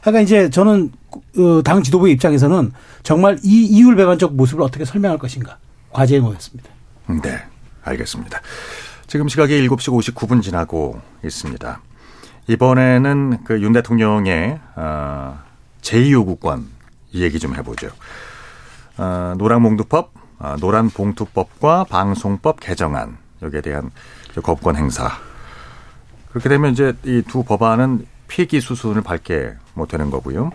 그러니까 이제 저는 어, 당 지도부의 입장에서는 정말 이 이율배반적 모습을 어떻게 설명할 것인가 과제에 놓였습니다. 네. 알겠습니다. 지금 시각이 7시 59분 지나고 있습니다. 이번에는 그 윤 대통령의 어, 제2요구권 이 얘기 좀 해보죠. 어, 노란봉투법, 어, 노란봉투법과 방송법 개정안 여기에 대한 거부권 행사. 그렇게 되면 이제 이 두 법안은 폐기 수순을 밟게 못 되는 거고요.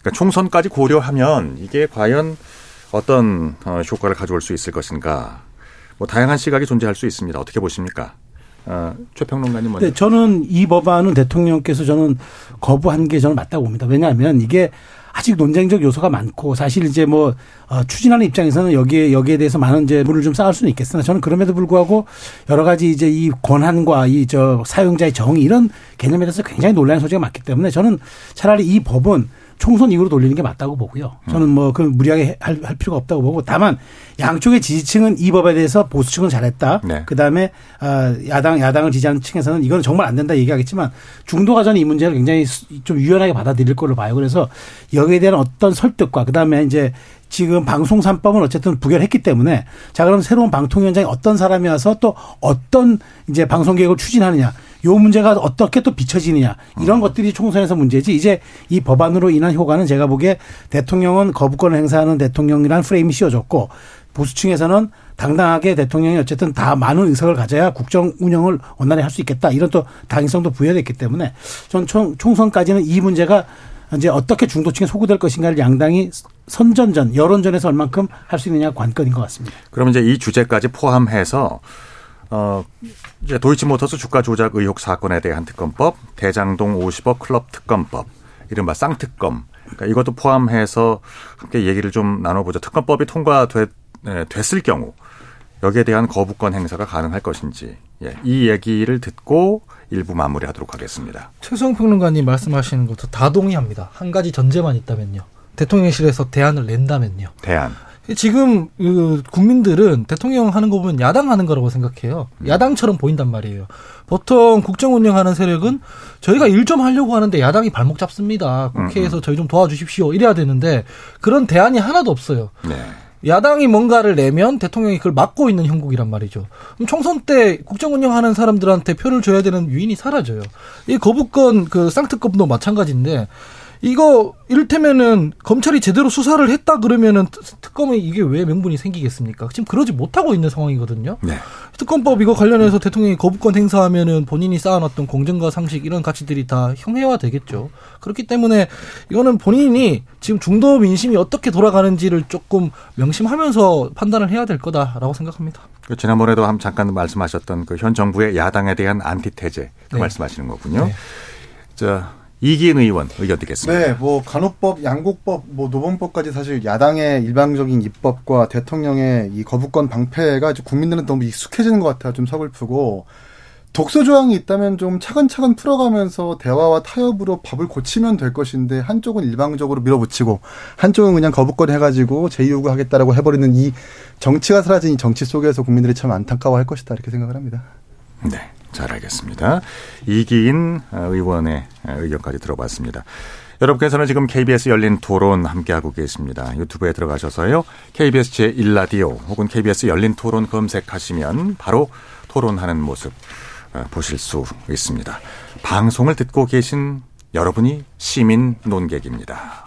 그러니까 총선까지 고려하면 이게 과연 어떤 어, 효과를 가져올 수 있을 것인가. 뭐 다양한 시각이 존재할 수 있습니다. 어떻게 보십니까? 어, 최평론가님 먼저. 네, 저는 이 법안은 대통령께서 저는 거부한 게 저는 맞다고 봅니다. 왜냐하면 이게 아직 논쟁적 요소가 많고 사실 이제 뭐 어, 추진하는 입장에서는 여기에 여기에 대해서 많은 이제 물을 좀 쌓을 수는 있겠으나 저는 그럼에도 불구하고 여러 가지 이제 이 권한과 이 저 사용자의 정의 이런 개념에 대해서 굉장히 논란의 소지가 많기 때문에 저는 차라리 이 법은 총선 이후로 돌리는 게 맞다고 보고요. 저는 뭐 그 무리하게 할, 할, 필요가 없다고 보고 다만 양쪽의 지지층은 이 법에 대해서 보수층은 잘했다. 네. 그 다음에 아, 야당 야당을 지지하는 층에서는 이건 정말 안 된다 얘기하겠지만 중도가 저는 이 문제를 굉장히 좀 유연하게 받아들일 걸로 봐요. 그래서 여기에 대한 어떤 설득과 그 다음에 이제 지금 방송 3법은 어쨌든 부결했기 때문에 자 그럼 새로운 방통위원장이 어떤 사람이 와서 또 어떤 이제 방송 계획을 추진하느냐 요 문제가 어떻게 또 비춰지느냐. 이런 것들이 총선에서 문제지. 이제 이 법안으로 인한 효과는 제가 보기에 대통령은 거부권을 행사하는 대통령이라는 프레임이 씌워졌고 보수층에서는 당당하게 대통령이 어쨌든 다 많은 의석을 가져야 국정 운영을 원활히 할 수 있겠다. 이런 또 당위성도 부여됐기 때문에 전 총, 총선까지는 이 문제가 이제 어떻게 중도층에 소구될 것인가를 양당이 선전전 여론전에서 얼만큼 할 수 있느냐 관건인 것 같습니다. 그럼 이제 이 주제까지 포함해서 어 이제 도이치모터스 주가 조작 의혹 사건에 대한 특검법, 대장동 50억 클럽 특검법, 이른바 쌍특검. 그러니까 이것도 포함해서 함께 얘기를 좀 나눠보죠. 특검법이 통과됐 네, 됐을 경우 여기에 대한 거부권 행사가 가능할 것인지 예, 이 얘기를 듣고 일부 마무리하도록 하겠습니다. 최성 평론가님 말씀하시는 것도 다 동의합니다. 한 가지 전제만 있다면요. 대통령실에서 대안을 낸다면요. 대안. 지금 그 국민들은 대통령 하는 거 보면 야당 하는 거라고 생각해요. 야당처럼 보인단 말이에요. 보통 국정 운영하는 세력은 저희가 일 좀 하려고 하는데 야당이 발목 잡습니다. 국회에서 저희 좀 도와주십시오. 이래야 되는데 그런 대안이 하나도 없어요. 네. 야당이 뭔가를 내면 대통령이 그걸 막고 있는 형국이란 말이죠. 그럼 총선 때 국정 운영하는 사람들한테 표를 줘야 되는 유인이 사라져요. 이 거부권 그 쌍특검도 마찬가지인데 이거 이를테면은 검찰이 제대로 수사를 했다 그러면은 특검에 이게 왜 명분이 생기겠습니까? 지금 그러지 못하고 있는 상황이거든요. 네. 특검법 이거 관련해서 대통령이 거부권 행사하면은 본인이 쌓아놨던 공정과 상식 이런 가치들이 다 형해화 되겠죠. 그렇기 때문에 이거는 본인이 지금 중도 민심이 어떻게 돌아가는지를 조금 명심하면서 판단을 해야 될 거다라고 생각합니다. 그 지난번에도 한 잠깐 말씀하셨던 그 현 정부의 야당에 대한 안티테제 그 네. 말씀하시는 거군요. 네. 자 이기인 의원 의견 듣겠습니다. 네, 뭐 간호법, 양곡법, 뭐 노범법까지 사실 야당의 일방적인 입법과 대통령의 이 거부권 방패가 국민들은 너무 익숙해지는 것 같아요. 좀 서글프고 독소 조항이 있다면 좀 차근차근 풀어가면서 대화와 타협으로 법을 고치면 될 것인데 한쪽은 일방적으로 밀어붙이고 한쪽은 그냥 거부권 해가지고 제의요구하겠다라고 해버리는 이 정치가 사라진 이 정치 속에서 국민들이 참 안타까워할 것이다 이렇게 생각을 합니다. 네, 잘 알겠습니다. 이기인 의원의 의견까지 들어봤습니다. 여러분께서는 지금 KBS 열린 토론 함께하고 계십니다. 유튜브에 들어가셔서요. KBS 제1라디오 혹은 KBS 열린 토론 검색하시면 바로 토론하는 모습 어, 보실 수 있습니다. 방송을 듣고 계신 여러분이 시민 논객입니다.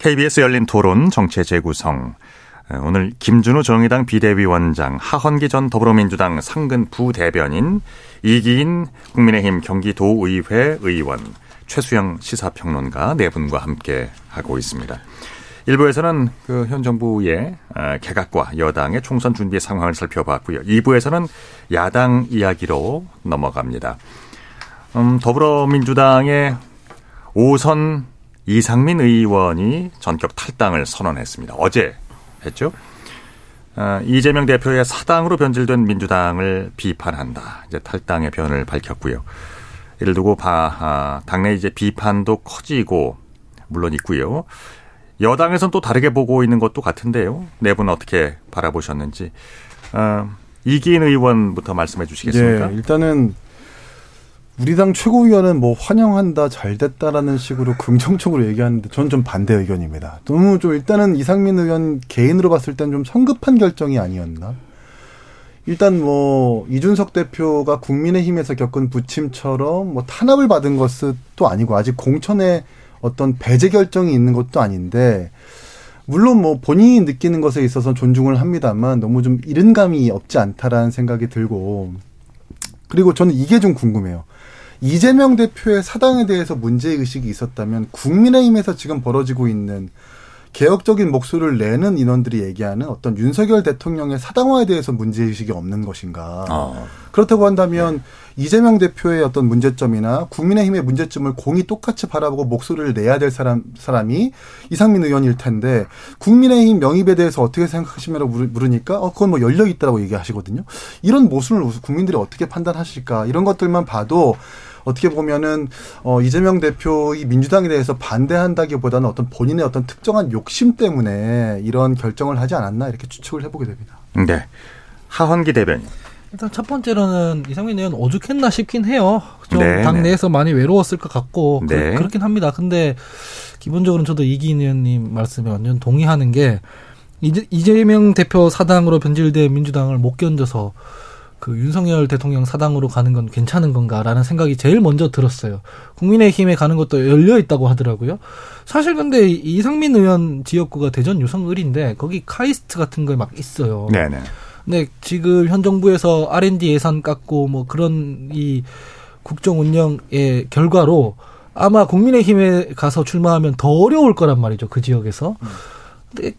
KBS 열린 토론 정체 재구성. 오늘 김준우 정의당 비대위원장, 하헌기 전 더불어민주당 상근 부대변인, 이기인 국민의힘 경기도의회 의원, 최수영 시사평론가 네 분과 함께 하고 있습니다. 일부에서는 그 현 정부의 개각과 여당의 총선 준비 상황을 살펴봤고요. 2부에서는 야당 이야기로 넘어갑니다. 음, 더불어민주당의 오선 이상민 의원이 전격 탈당을 선언했습니다. 어제 했죠. 어, 이재명 대표의 사당으로 변질된 민주당을 비판한다. 이제 탈당의 변을 밝혔고요. 이를 두고 바, 아, 당내 이제 비판도 커지고 물론 있고요. 여당에서는 또 다르게 보고 있는 것도 같은데요. 네분 어떻게 바라보셨는지 어, 이기인 의원부터 말씀해 주시겠습니까? 예, 일단은 우리 당 최고위원은 뭐 환영한다, 잘 됐다라는 식으로 긍정적으로 얘기하는데 저는 좀 반대 의견입니다. 너무 좀 일단은 이상민 의원 개인으로 봤을 때는 좀 성급한 결정이 아니었나? 일단 뭐 이준석 대표가 국민의힘에서 겪은 부침처럼 뭐 탄압을 받은 것도 아니고 아직 공천에 어떤 배제 결정이 있는 것도 아닌데 물론 뭐 본인이 느끼는 것에 있어서 존중을 합니다만 너무 좀 이른 감이 없지 않다라는 생각이 들고 그리고 저는 이게 좀 궁금해요. 이재명 대표의 사당에 대해서 문제의식이 있었다면 국민의힘에서 지금 벌어지고 있는 개혁적인 목소리를 내는 인원들이 얘기하는 어떤 윤석열 대통령의 사당화에 대해서 문제의식이 없는 것인가. 어. 그렇다고 한다면 네. 이재명 대표의 어떤 문제점이나 국민의힘의 문제점을 공이 똑같이 바라보고 목소리를 내야 될 사람, 사람이 이상민 의원일 텐데 국민의힘 명입에 대해서 어떻게 생각하시냐고 물으니까 어, 그건 뭐 열려있다고 얘기하시거든요. 이런 모습을 국민들이 어떻게 판단하실까. 이런 것들만 봐도 어떻게 보면은 어 이재명 대표의 민주당에 대해서 반대한다기보다는 어떤 본인의 어떤 특정한 욕심 때문에 이런 결정을 하지 않았나 이렇게 추측을 해보게 됩니다. 네. 하헌기 대변인. 일단 첫 번째로는 이상민 의원 오죽했나 싶긴 해요. 좀 네, 당내에서 네. 많이 외로웠을 것 같고 네. 그, 렇긴 합니다. 근데 기본적으로 저도 이기인 의원님 말씀에 완전 동의하는 게 이재, 이재명 대표 사당으로 변질된 민주당을 못 견뎌서 그 윤석열 대통령 사당으로 가는 건 괜찮은 건가라는 생각이 제일 먼저 들었어요. 국민의힘에 가는 것도 열려 있다고 하더라고요. 사실 근데 이상민 의원 지역구가 대전 유성을인데 거기 카이스트 같은 거 막 있어요. 네네. 근데 지금 현 정부에서 R&D 예산 깎고 뭐 그런 이 국정 운영의 결과로 아마 국민의힘에 가서 출마하면 더 어려울 거란 말이죠. 그 지역에서. 음.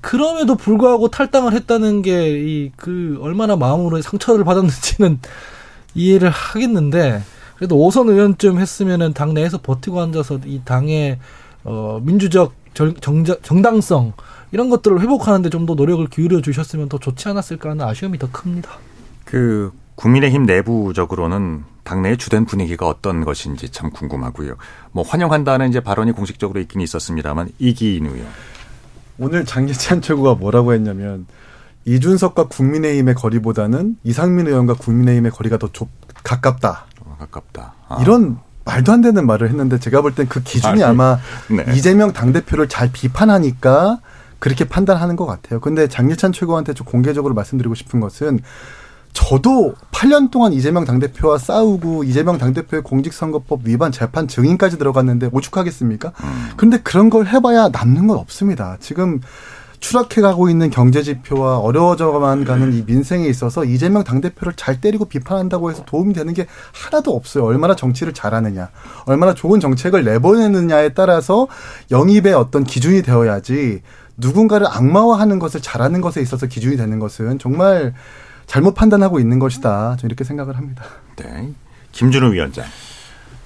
그럼에도 불구하고 탈당을 했다는 게 이 그 얼마나 마음으로 상처를 받았는지는 [laughs] 이해를 하겠는데 그래도 오선 의원쯤 했으면은 당 내에서 버티고 앉아서 이 당의 어 민주적 정, 정당성 이런 것들을 회복하는데 좀 더 노력을 기울여 주셨으면 더 좋지 않았을까 하는 아쉬움이 더 큽니다. 그 국민의힘 내부적으로는 당내의 주된 분위기가 어떤 것인지 참 궁금하고요. 뭐 환영한다는 이제 발언이 공식적으로 있긴 있었습니다만 이기인 의원. 오늘 장기찬 최고가 뭐라고 했냐면 이준석과 국민의힘의 거리보다는 이상민 의원과 국민의힘의 거리가 더 좁, 가깝다. 어, 가깝다. 아. 이런 말도 안 되는 말을 했는데 제가 볼 땐 그 기준이 아, 마 네. 이재명 당대표를 잘 비판하니까 그렇게 판단하는 것 같아요. 근데 장예찬 최고한테 좀 공개적으로 말씀드리고 싶은 것은 저도 8년 동안 이재명 당대표와 싸우고 이재명 당대표의 공직선거법 위반 재판 증인까지 들어갔는데 오죽하겠습니까? 음. 그런데 그런 걸 해봐야 남는 건 없습니다. 지금 추락해가고 있는 경제 지표와 어려워져만 가는 이 민생에 있어서 이재명 당대표를 잘 때리고 비판한다고 해서 도움이 되는 게 하나도 없어요. 얼마나 정치를 잘하느냐, 얼마나 좋은 정책을 내보내느냐에 따라서 영입의 어떤 기준이 되어야지 누군가를 악마화하는 것을 잘하는 것에 있어서 기준이 되는 것은 정말 잘못 판단하고 있는 것이다. 저는 이렇게 생각을 합니다. 네. 김준우 위원장.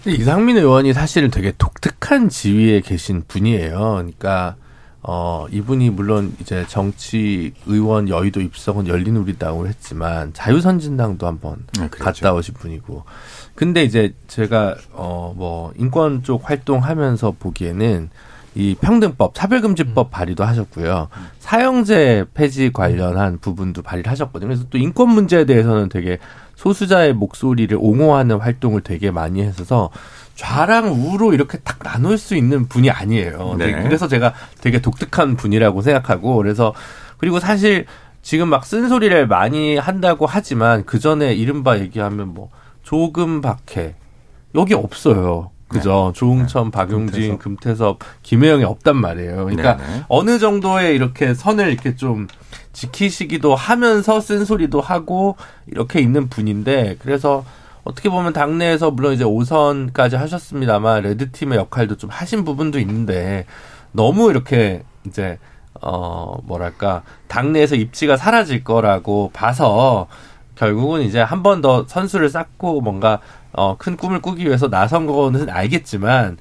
이상민 의원이 사실은 되게 독특한 지위에 계신 분이에요. 그러니까 어 이분이 물론 이제 정치 의원 여의도 입성은 열린우리당으로 했지만 자유선진당도 한번 네, 갔다 오신 분이고. 근데 이제 제가 어 뭐 인권 쪽 활동하면서 보기에는 이 평등법, 차별금지법 음. 발의도 하셨고요. 사형제 폐지 관련한 부분도 발의를 하셨거든요. 그래서 또 인권 문제에 대해서는 되게 소수자의 목소리를 옹호하는 활동을 되게 많이 했어서 좌랑 우로 이렇게 딱 나눌 수 있는 분이 아니에요. 네. 그래서 제가 되게 독특한 분이라고 생각하고 그래서 그리고 사실 지금 막 쓴소리를 많이 한다고 하지만 그 전에 이른바 얘기하면 뭐 조금 박해 여기 없어요. 그죠. 네. 조응천, 네. 박용진, 금태섭. 금태섭, 김혜영이 없단 말이에요. 그러니까 네네. 어느 정도의 이렇게 선을 이렇게 좀 지키시기도 하면서 쓴소리도 하고 이렇게 있는 분인데 그래서 어떻게 보면 당내에서 물론 이제 5선까지 하셨습니다만 레드팀의 역할도 좀 하신 부분도 있는데 너무 이렇게 이제 어 뭐랄까 당내에서 입지가 사라질 거라고 봐서 결국은 이제 한 번 더 선수를 쌓고 뭔가 어, 큰 꿈을 꾸기 위해서 나선 거는 알겠지만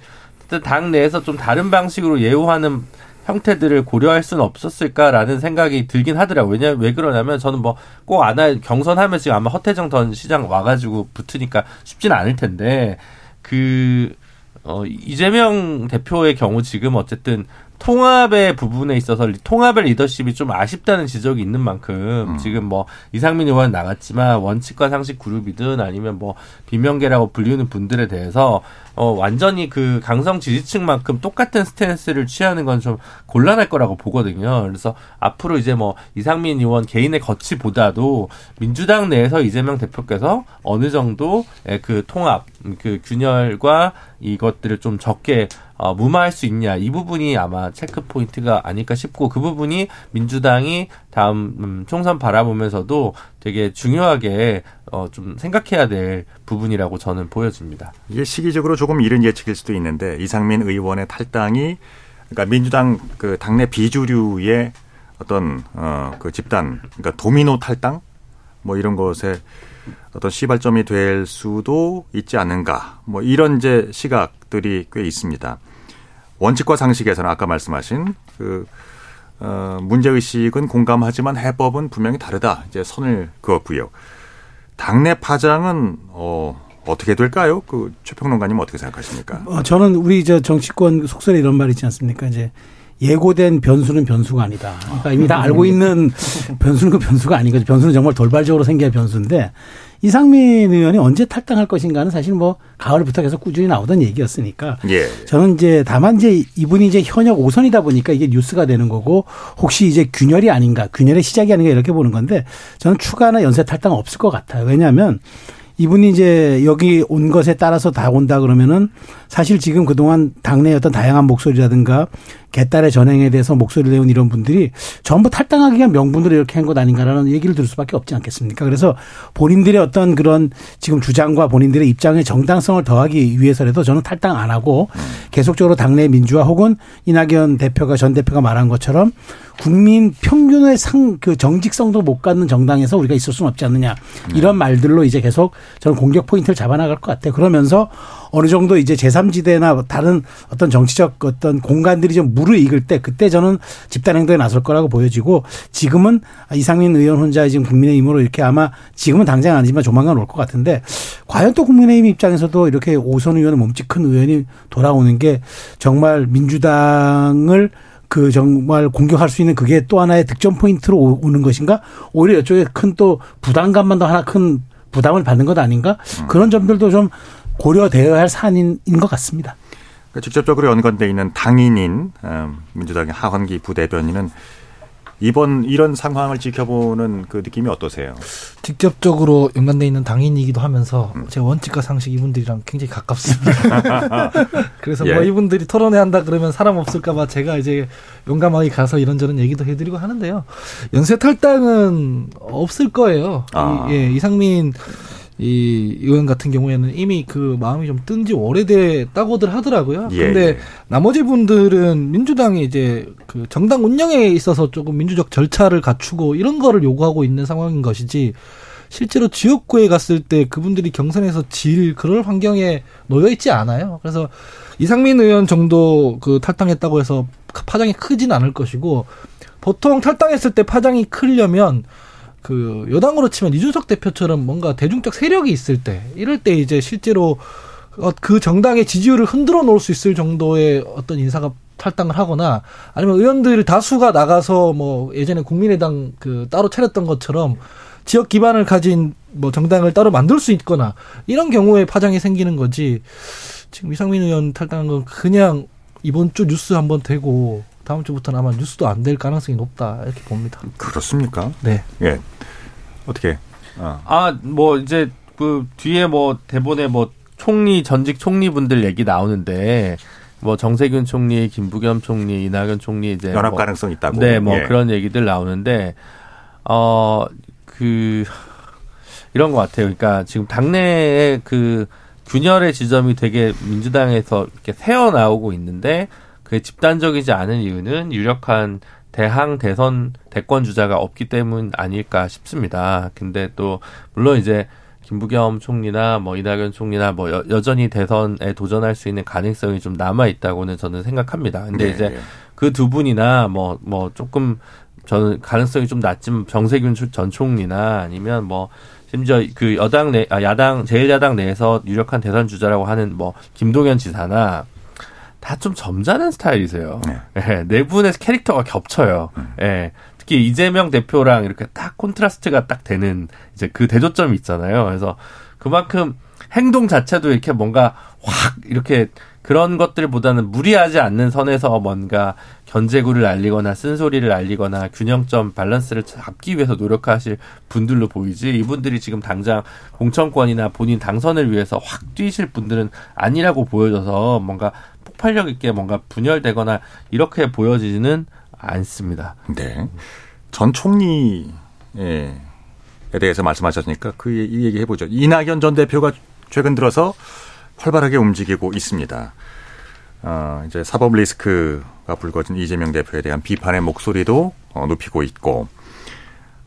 당 내에서 좀 다른 방식으로 예우하는 형태들을 고려할 수는 없었을까라는 생각이 들긴 하더라고요. 왜냐면 왜 그러냐면 저는 뭐 꼭 안 할 경선하면 지금 아마 허태정 전 시장 와가지고 붙으니까 쉽지는 않을 텐데 그 어, 이재명 대표의 경우 지금 어쨌든 통합의 부분에 있어서 통합의 리더십이 좀 아쉽다는 지적이 있는 만큼 음. 지금 뭐 이상민 의원 나갔지만 원칙과 상식 그룹이든 아니면 뭐 비명계라고 불리는 분들에 대해서 어 완전히 그 강성 지지층만큼 똑같은 스탠스를 취하는 건 좀 곤란할 거라고 보거든요. 그래서 앞으로 이제 뭐 이상민 의원 개인의 거취보다도 민주당 내에서 이재명 대표께서 어느 정도 그 통합 그 균열과 이것들을 좀 적게 어, 무마할 수 있냐 이 부분이 아마 체크 포인트가 아닐까 싶고 그 부분이 민주당이 다음 음, 총선 바라보면서도 되게 중요하게 어, 좀 생각해야 될 부분이라고 저는 보여집니다. 이게 시기적으로 조금 이른 예측일 수도 있는데 이상민 의원의 탈당이 그러니까 민주당 그 당내 비주류의 어떤 어그 집단 그러니까 도미노 탈당 뭐 이런 것에 어떤 시발점이 될 수도 있지 않는가 뭐 이런 이제 시각들이 꽤 있습니다. 원칙과 상식에서는 아까 말씀하신 그 어, 문제 의식은 공감하지만 해법은 분명히 다르다. 이제 선을 그었고요. 당내 파장은 어 어떻게 될까요? 그 최평론가님 어떻게 생각하십니까? 어, 저는 우리 저 정치권 속설에 이런 말 있지 않습니까? 이제 예고된 변수는 변수가 아니다. 그러니까 이미 다 알고 있는 [laughs] 변수는 그 변수가 아닌 거죠. 변수는 정말 돌발적으로 생겨야 변수인데 이상민 의원이 언제 탈당할 것인가는 사실 뭐 가을부터 계속 꾸준히 나오던 얘기였으니까 예. 저는 이제 다만 이제 이분이 이제 현역 오선이다 보니까 이게 뉴스가 되는 거고 혹시 이제 균열이 아닌가 균열의 시작이 아닌가 이렇게 보는 건데 저는 추가나 연쇄 탈당 없을 것 같아요. 왜냐하면 이분이 이제 여기 온 것에 따라서 다 온다 그러면은 사실 지금 그동안 당내 어떤 다양한 목소리라든가 개딸의 전행에 대해서 목소리를 내온 이런 분들이 전부 탈당하기 위한 명분으로 이렇게 한 것 아닌가라는 얘기를 들을 수밖에 없지 않겠습니까? 그래서 본인들의 어떤 그런 지금 주장과 본인들의 입장의 정당성을 더하기 위해서라도 저는 탈당 안 하고 계속적으로 당내 민주화 혹은 이낙연 대표가 전 대표가 말한 것처럼 국민 평균의 상, 그 정직성도 못 갖는 정당에서 우리가 있을 수는 없지 않느냐. 이런 말들로 이제 계속 저는 공격 포인트를 잡아나갈 것 같아요. 그러면서 어느 정도 이제 제3지대나 다른 어떤 정치적 어떤 공간들이 좀 물을 익을 때 그때 저는 집단 행동에 나설 거라고 보여지고 지금은 이상민 의원 혼자 지금 국민의힘으로 이렇게 아마 지금은 당장 아니지만 조만간 올 것 같은데 과연 또 국민의힘 입장에서도 이렇게 오선 의원의 몸집 큰 의원이 돌아오는 게 정말 민주당을 그 정말 공격할 수 있는 그게 또 하나의 득점 포인트로 오는 것인가? 오히려 이쪽에 큰 또 부담감만 더 하나 큰 부담을 받는 것 아닌가? 음. 그런 점들도 좀 고려되어야 할 사안인 것 같습니다. 그러니까 직접적으로 연관돼 있는 당인인 음, 민주당의 하헌기 부대변인은 이번 이런 상황을 지켜보는 그 느낌이 어떠세요? 직접적으로 연관돼 있는 당인이기도 하면서 음. 제 원칙과 상식 이분들이랑 굉장히 가깝습니다. [laughs] 그래서 뭐 예. 뭐 이분들이 토론회 한다 그러면 사람 없을까봐 제가 이제 용감하게 가서 이런저런 얘기도 해드리고 하는데요. 연쇄 탈당은 없을 거예요. 아. 이, 예, 이상민 이 의원 같은 경우에는 이미 그 마음이 좀 뜬 지 오래됐다고들 하더라고요. 예, 근데 예. 나머지 분들은 민주당이 이제 그 정당 운영에 있어서 조금 민주적 절차를 갖추고 이런 거를 요구하고 있는 상황인 것이지 실제로 지역구에 갔을 때 그분들이 경선에서 질 그럴 환경에 놓여 있지 않아요. 그래서 이상민 의원 정도 그 탈당했다고 해서 파장이 크진 않을 것이고 보통 탈당했을 때 파장이 크려면 그 여당으로 치면 이준석 대표처럼 뭔가 대중적 세력이 있을 때 이럴 때 이제 실제로 어, 그 정당의 지지율을 흔들어 놓을 수 있을 정도의 어떤 인사가 탈당을 하거나 아니면 의원들 다수가 나가서 뭐 예전에 국민의당 그 따로 차렸던 것처럼 지역 기반을 가진 뭐 정당을 따로 만들 수 있거나 이런 경우에 파장이 생기는 거지. 지금 이상민 의원 탈당한 건 그냥 이번 주 뉴스 한번 되고 다음 주부터는 아마 뉴스도 안 될 가능성이 높다 이렇게 봅니다. 그렇습니까? 네. 예. 어떻게? 어. 아뭐 이제 그 뒤에 뭐 대본에 뭐 총리 전직 총리분들 얘기 나오는데 뭐 정세균 총리, 김부겸 총리, 이낙연 총리 이제 연합 뭐, 가능성 있다고. 네, 뭐 예. 그런 얘기들 나오는데 어 그 이런 것 같아요. 그러니까 지금 당내에 그 균열의 지점이 되게 민주당에서 이렇게 새어 나오고 있는데 그게 집단적이지 않은 이유는 유력한 대항 대선 대권 주자가 없기 때문 아닐까 싶습니다. 근데 또 물론 이제 김부겸 총리나 뭐 이낙연 총리나 뭐 여, 여전히 대선에 도전할 수 있는 가능성이 좀 남아 있다고는 저는 생각합니다. 근데 네, 이제 네. 그두 분이나 뭐뭐 뭐 조금 저는 가능성이 좀 낮지만 정세균 전 총리나 아니면 뭐 심지어 그 여당 내 아, 야당 제일야당 내에서 유력한 대선 주자라고 하는 뭐 김동연 지사나 다 좀 점잖은 스타일이세요. 네. 예, 네 분의 캐릭터가 겹쳐요. 음. 예. 특히 이재명 대표랑 이렇게 딱 콘트라스트가 딱 되는 이제 그 대조점이 있잖아요. 그래서 그만큼 행동 자체도 이렇게 뭔가 확 이렇게 그런 것들보다는 무리하지 않는 선에서 뭔가 견제구를 알리거나 쓴소리를 알리거나 균형점 밸런스를 잡기 위해서 노력하실 분들로 보이지 이분들이 지금 당장 공천권이나 본인 당선을 위해서 확 뛰실 분들은 아니라고 보여져서 뭔가 폭발력 있게 뭔가 분열되거나 이렇게 보여지지는 않습니다. 네. 전 총리에 대해서 말씀하셨으니까 그 얘기 해보죠. 이낙연 전 대표가 최근 들어서 활발하게 움직이고 있습니다. 어, 이제 사법 리스크가 불거진 이재명 대표에 대한 비판의 목소리도 어, 높이고 있고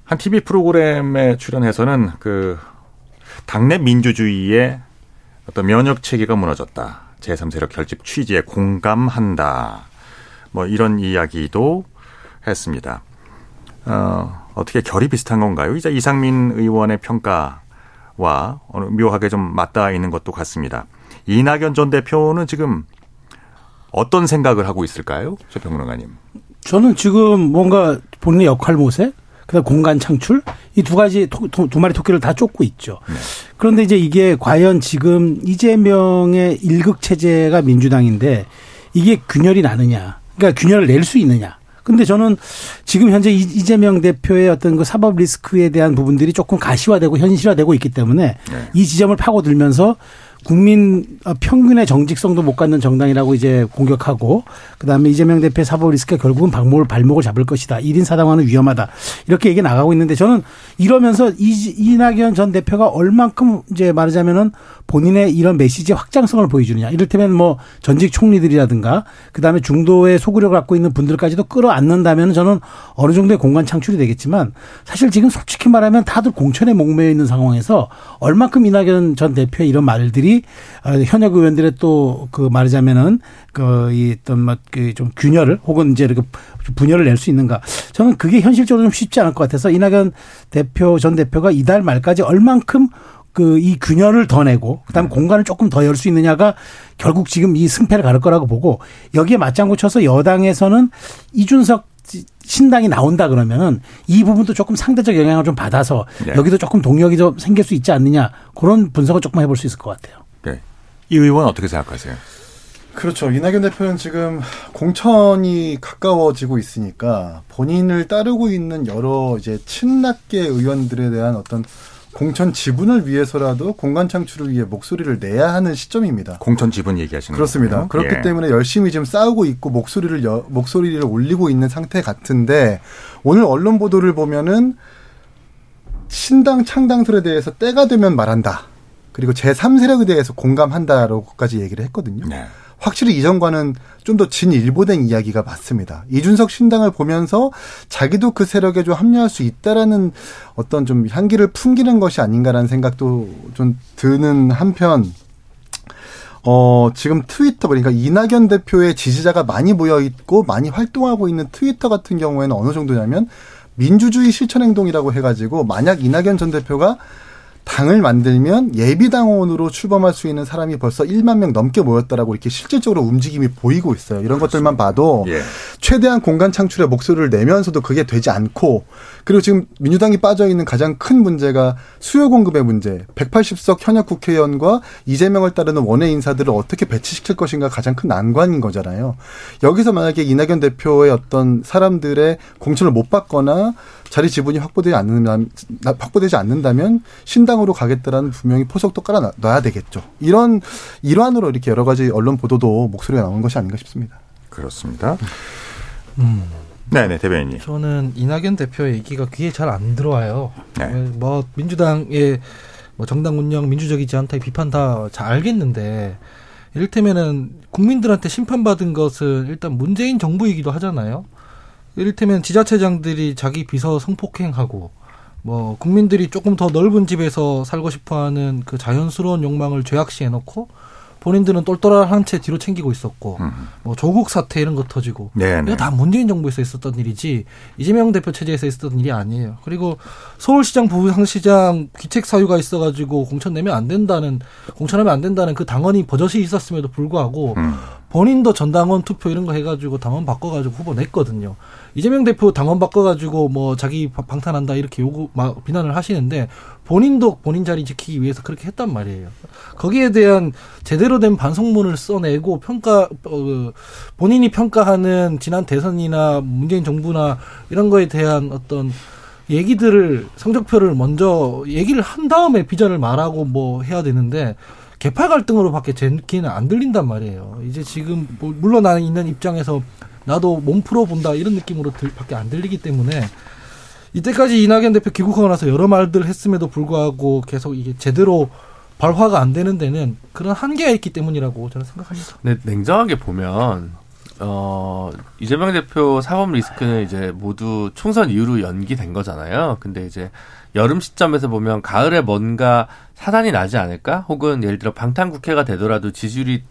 한 TV 프로그램에 출연해서는 그 당내 민주주의의 어떤 면역 체계가 무너졌다. 제3세력 결집 취지에 공감한다. 뭐 이런 이야기도 했습니다. 어, 어떻게 결이 비슷한 건가요? 이제 이상민 의원의 평가와 어느 묘하게 좀 맞닿아 있는 것도 같습니다. 이낙연 전 대표는 지금 어떤 생각을 하고 있을까요? 조 평론가님. 저는 지금 뭔가 본인의 역할 모색, 그다음 공간 창출 이 두 가지 토, 두 마리 토끼를 다 쫓고 있죠. 네. 그런데 이제 이게 과연 지금 이재명의 일극 체제가 민주당인데 이게 균열이 나느냐? 그러니까 균열을 낼 수 있느냐? 근데 저는 지금 현재 이재명 대표의 어떤 그 사법 리스크에 대한 부분들이 조금 가시화되고 현실화되고 있기 때문에 네. 이 지점을 파고들면서 국민 어, 평균의 정직성도 못 갖는 정당이라고 이제 공격하고 그다음에 이재명 대표의 사법 리스크가 결국은 박목을 발목을 잡을 것이다. 1인 사당화는 위험하다. 이렇게 얘기 나가고 있는데 저는 이러면서 이, 이낙연 전 대표가 얼만큼 이제 말하자면은 본인의 이런 메시지 확장성을 보여주느냐. 이를테면 뭐 전직 총리들이라든가 그다음에 중도의 소구력을 갖고 있는 분들까지도 끌어안는다면 저는 어느 정도의 공간 창출이 되겠지만 사실 지금 솔직히 말하면 다들 공천에 목매여 있는 상황에서 얼만큼 이낙연 전 대표의 이런 말들이 어, 현역 의원들의 또 그 말하자면은 그이 어떤 뭐그좀 균열을 혹은 이제 이렇게 분열을 낼 수 있는가 저는 그게 현실적으로 좀 쉽지 않을 것 같아서 이낙연 대표 전 대표가 이달 말까지 얼만큼 그 이 균열을 더 내고 그다음에 네. 공간을 조금 더 열 수 있느냐가 결국 지금 이 승패를 가를 거라고 보고 여기에 맞장구 쳐서 여당에서는 이준석 신당이 나온다 그러면은 이 부분도 조금 상대적 영향을 좀 받아서 네. 여기도 조금 동력이 좀 생길 수 있지 않느냐 그런 분석을 조금 해볼 수 있을 것 같아요. 네. 이 의원 어떻게 생각하세요? 그렇죠. 이낙연 대표는 지금 공천이 가까워지고 있으니까 본인을 따르고 있는 여러 이제 친낙계 의원들에 대한 어떤 공천 지분을 위해서라도 공간 창출을 위해 목소리를 내야 하는 시점입니다. 공천 지분 얘기하시는 그렇습니다. 거군요. 그렇기 예. 때문에 열심히 지금 싸우고 있고 목소리를 여, 목소리를 올리고 있는 상태 같은데 오늘 언론 보도를 보면은 신당 창당설에 대해서 때가 되면 말한다. 그리고 제3세력에 대해서 공감한다라고까지 얘기를 했거든요. 네. 확실히 이전과는 좀 더 진일보된 이야기가 맞습니다. 이준석 신당을 보면서 자기도 그 세력에 좀 합류할 수 있다라는 어떤 좀 향기를 풍기는 것이 아닌가라는 생각도 좀 드는 한편 어, 지금 트위터, 그러니까 이낙연 대표의 지지자가 많이 모여 있고 많이 활동하고 있는 트위터 같은 경우에는 어느 정도냐면 민주주의 실천 행동이라고 해가지고 만약 이낙연 전 대표가 당을 만들면 예비당원으로 출범할 수 있는 사람이 벌써 1만 명 넘게 모였다라고 이렇게 실질적으로 움직임이 보이고 있어요. 이런 그렇습니다. 것들만 봐도 예. 최대한 공간 창출에 목소리를 내면서도 그게 되지 않고 그리고 지금 민주당이 빠져 있는 가장 큰 문제가 수요 공급의 문제. 180석 현역 국회의원과 이재명을 따르는 원외 인사들을 어떻게 배치시킬 것인가 가장 큰 난관인 거잖아요. 여기서 만약에 이낙연 대표의 어떤 사람들의 공천을 못 받거나 자리 지분이 확보되지 않는다면 확보되지 않는다면 신당으로 가겠다라는 분명히 포석도 깔아 놔야 되겠죠. 이런 일환으로 이렇게 여러 가지 언론 보도도 목소리가 나오는 것이 아닌가 싶습니다. 그렇습니다. 음. 네네 대변인님. 저는 이낙연 대표 얘기가 귀에 잘 안 들어와요. 네. 뭐 민주당의 뭐 정당 운영 민주적이지 않다 비판 다 잘 알겠는데 이를테면은 국민들한테 심판받은 것은 일단 문재인 정부이기도 하잖아요. 이를테면 지자체장들이 자기 비서 성폭행하고 뭐 국민들이 조금 더 넓은 집에서 살고 싶어하는 그 자연스러운 욕망을 죄악시해 놓고 본인들은 똘똘한 채 뒤로 챙기고 있었고 음. 뭐 조국 사태 이런 거 터지고 네네. 이거 다 문재인 정부에서 있었던 일이지 이재명 대표 체제에서 있었던 일이 아니에요. 그리고 서울시장 부산시장 귀책 사유가 있어가지고 공천 내면 안 된다는 공천하면 안 된다는 그 당원이 버젓이 있었음에도 불구하고 음. 본인도 전당원 투표 이런 거 해가지고 당원 바꿔가지고 후보 냈거든요. 이재명 대표 당원 바꿔가지고 뭐 자기 방탄한다 이렇게 요구 막 비난을 하시는데 본인도 본인 자리 지키기 위해서 그렇게 했단 말이에요. 거기에 대한 제대로 된 반성문을 써내고 평가 어, 본인이 평가하는 지난 대선이나 문재인 정부나 이런 거에 대한 어떤 얘기들을 성적표를 먼저 얘기를 한 다음에 비전을 말하고 뭐 해야 되는데 개파 갈등으로 밖에 제 귀는 안 들린단 말이에요. 이제 지금 뭐 물론 나는 있는 입장에서 나도 몸 풀어 본다 이런 느낌으로 들, 밖에 안 들리기 때문에 이때까지 이낙연 대표 귀국하고 나서 여러 말들 했음에도 불구하고 계속 이게 제대로 발화가 안 되는 데는 그런 한계가 있기 때문이라고 저는 생각합니다. 네, 냉정하게 보면 어, 이재명 대표 사법 리스크는 이제 모두 총선 이후로 연기된 거잖아요. 근데 이제 여름 시점에서 보면 가을에 뭔가 사단이 나지 않을까? 혹은 예를 들어 방탄 국회가 되더라도 지지율이